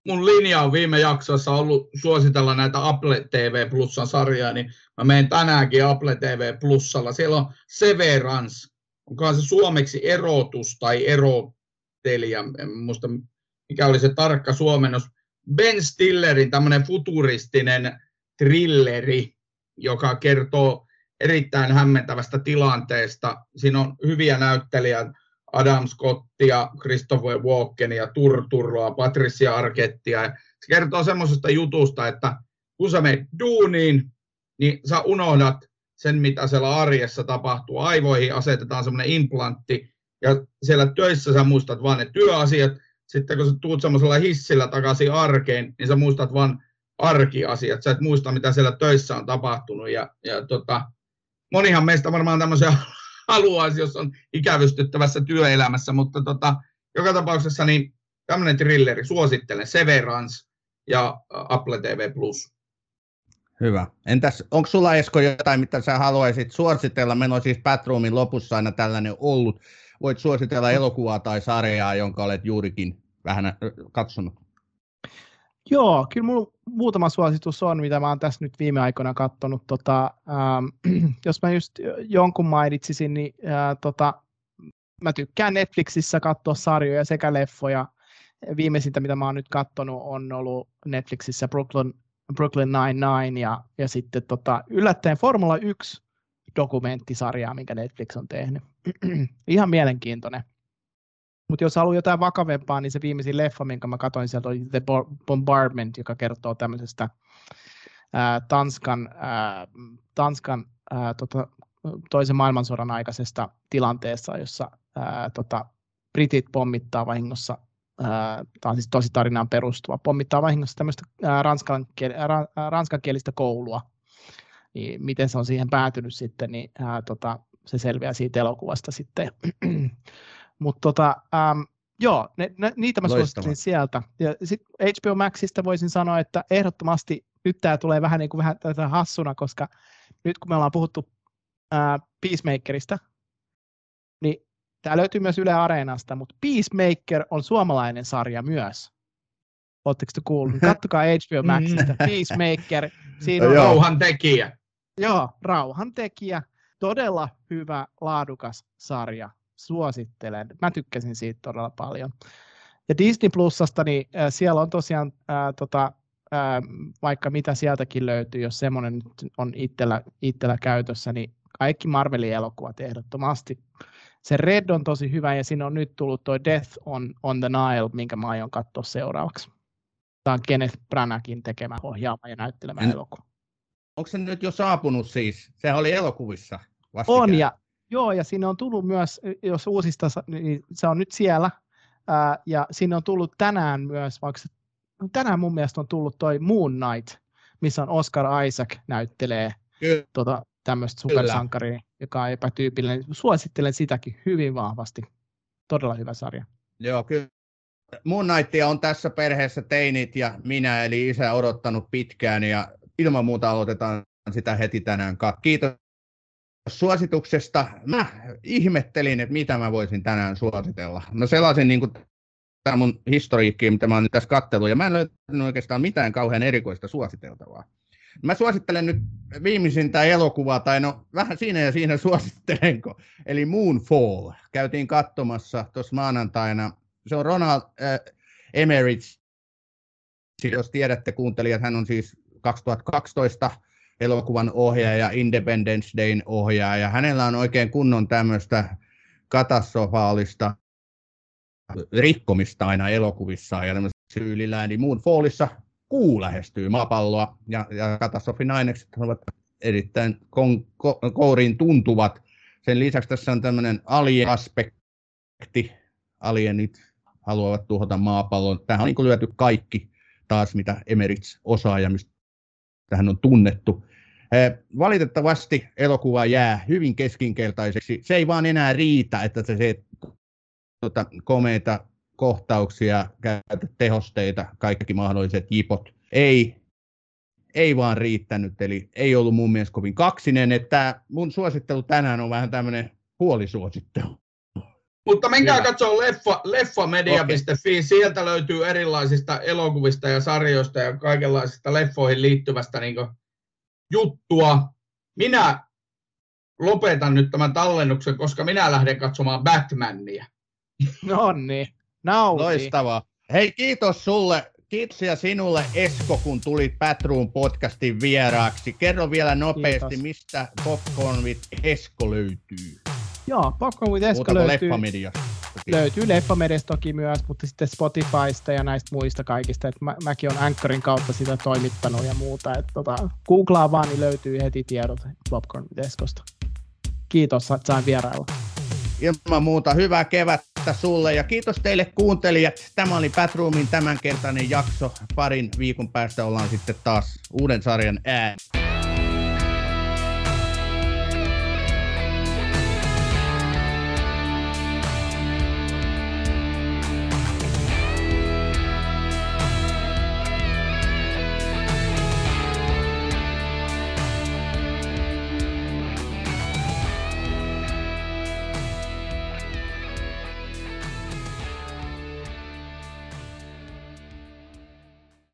S4: mun linja on viime jaksossa ollut suositella näitä Apple TV Plusan sarjaa, niin mä menen tänäänkin Apple TV Plusalla. Siellä on Severance, onkohan se suomeksi erotus tai erottelija, en muista mikä oli se tarkka suomennos. Ben Stillerin tämmöinen futuristinen trilleri, joka kertoo erittäin hämmentävästä tilanteesta. Siinä on hyviä näyttelijä, Adam Scottia, Christopher Walkenia, Turturroa, Patricia Arquettia. Se kertoo semmoisesta jutusta, että kun sä menet duuniin, niin sä unohdat sen, mitä siellä arjessa tapahtuu. Aivoihin asetetaan semmoinen implantti, ja siellä töissä sä muistat vain ne työasiat. Sitten kun sä tuut semmoisella hissillä takaisin arkeen, niin sä muistat vain arkiasiat. Sä et muista, mitä siellä töissä on tapahtunut. Ja, ja tota, monihan meistä varmaan tämmöisiä haluaisi, jos on ikävystyttävässä työelämässä, mutta tota, joka tapauksessa niin tämmöinen thrilleri, suosittelen, Severance ja Apple TV+.
S2: Hyvä. Entäs, onko sulla Esko jotain, mitä sä haluaisit suositella? Meillä on siis Batroomin lopussa aina tällainen ollut. Voit suositella elokuvaa tai sarjaa, jonka olet juurikin vähän katsonut.
S3: Joo, kyllä mulla muutama suositus on, mitä mä oon tässä nyt viime aikoina katsonut. Tota, ähm, <clears throat> jos mä just jonkun mainitsisin, niin äh, tota, mä tykkään Netflixissä katsoa sarjoja sekä leffoja. Viimeisintä, mitä mä oon nyt katsonut, on ollut Netflixissä Brooklyn, Brooklyn Nine-Nine ja, ja sitten tota, yllättäen Formula 1 dokumenttisarjaa, minkä Netflix on tehnyt. <clears throat> Ihan mielenkiintoinen. Mutta jos haluaa jotain vakavempaa, niin se viimeisin leffa, minkä mä katsoin sieltä, oli The Bombardment, joka kertoo tämmöisestä ää, Tanskan, ää, Tanskan ää, tota, toisen maailmansodan aikaisesta tilanteessa, jossa ää, tota, britit pommittaa vahingossa, tämä on siis tosi tarinaan perustuva, pommittaa vahingossa tämmöistä ranskan, ää, ranskankielistä koulua, niin miten se on siihen päätynyt sitten, niin ää, tota, se selviää siitä elokuvasta sitten. Mutta tota, ähm, joo, ne, ne, niitä mä suosittelin sieltä. Ja sitten HBO Maxista voisin sanoa, että ehdottomasti nyt tämä tulee vähän, niin kuin vähän tätä hassuna, koska nyt kun me ollaan puhuttu äh, Peacemakerista, niin tämä löytyy myös Yle Areenasta, mutta Peacemaker on suomalainen sarja myös. Oletteko te kuullut? <laughs> Kattokaa HBO Maxista, Peacemaker.
S4: Siinä on rauhantekijä.
S3: Joo, rauhantekijä. Todella hyvä, laadukas sarja suosittelen. Mä tykkäsin siitä todella paljon. Ja Disney Plusasta, niin äh, siellä on tosiaan äh, tota, äh, vaikka mitä sieltäkin löytyy, jos semmoinen on itsellä, itsellä käytössä, niin kaikki Marvelin elokuvat ehdottomasti. Se Red on tosi hyvä ja siinä on nyt tullut toi Death on, on the Nile, minkä mä aion katsoa seuraavaksi. Tämä on Kenneth Branakin tekemä ohjaama ja näyttelemä en, elokuva.
S2: Onko se nyt jo saapunut siis? Se oli elokuvissa
S3: vastikään. On ja Joo, ja sinne on tullut myös, jos uusista, niin se on nyt siellä, ää, ja sinne on tullut tänään myös, vaikka no tänään mun mielestä on tullut toi Moon Knight, missä on Oscar Isaac näyttelee tota, tämmöistä supersankaria, joka on epätyypillinen. Suosittelen sitäkin hyvin vahvasti. Todella hyvä sarja.
S2: Joo, kyllä. Moon Knightia on tässä perheessä teinit ja minä, eli isä, odottanut pitkään, ja ilman muuta aloitetaan sitä heti tänään. Kiitos suosituksesta mä ihmettelin, että mitä mä voisin tänään suositella. Mä selasin niin kuin tämä mun historiikki, mitä mä oon nyt tässä kattellut, ja mä en löytänyt oikeastaan mitään kauhean erikoista suositeltavaa. Mä suosittelen nyt viimeisintä elokuvaa, tai no vähän siinä ja siinä <laughs> suosittelenko, eli Moonfall. Käytiin katsomassa tuossa maanantaina. Se on Ronald äh, Emmerich, jos tiedätte kuuntelijat, hän on siis 2012 elokuvan ohjaaja, Independence Dayn ohjaaja. Hänellä on oikein kunnon tämmöistä katastrofaalista rikkomista aina elokuvissaan ja syylillään, niin Moonfallissa kuu lähestyy maapalloa ja, ja katastrofinainekset ovat erittäin kon, ko, kouriin tuntuvat. Sen lisäksi tässä on tämmöinen alien-aspekti. Alienit haluavat tuhota maapallon. Tähän on niin lyöty kaikki taas, mitä Emmerich osaa ja mistä hän on tunnettu. Valitettavasti elokuva jää hyvin keskinkertaiseksi. Se ei vaan enää riitä, että se, se tuota, komeita kohtauksia, käytä tehosteita, kaikki mahdolliset jipot. Ei, ei vaan riittänyt, eli ei ollut mun mielestä kovin kaksinen, että mun suosittelu tänään on vähän tämmöinen puolisuosittelu.
S4: Mutta menkää katsoa leffa, leffamedia.fi, okay. sieltä löytyy erilaisista elokuvista ja sarjoista ja kaikenlaisista leffoihin liittyvästä niin juttua. Minä lopetan nyt tämän tallennuksen, koska minä lähden katsomaan Batmania.
S3: No niin, nauti.
S2: Loistavaa. Hei, kiitos sulle. Kiitoksia sinulle Esko, kun tulit Batroom podcastin vieraaksi. Kerro vielä nopeasti, kiitos. mistä Popcorn with Esko löytyy.
S3: Joo, Popcorn with Esko löytyy. Leffamediasta. Löytyy Leffamediasta toki myös, mutta sitten Spotifysta ja näistä muista kaikista. Et mä, mäkin on Anchorin kautta sitä toimittanut ja muuta. Et tota, googlaa vaan, niin löytyy heti tiedot Popcorn with Eskosta. Kiitos, että sain vierailla.
S2: Ilman muuta hyvää kevättä sulle ja kiitos teille kuuntelijat. Tämä oli Batroomin tämänkertainen jakso. Parin viikon päästä ollaan sitten taas uuden sarjan ääni.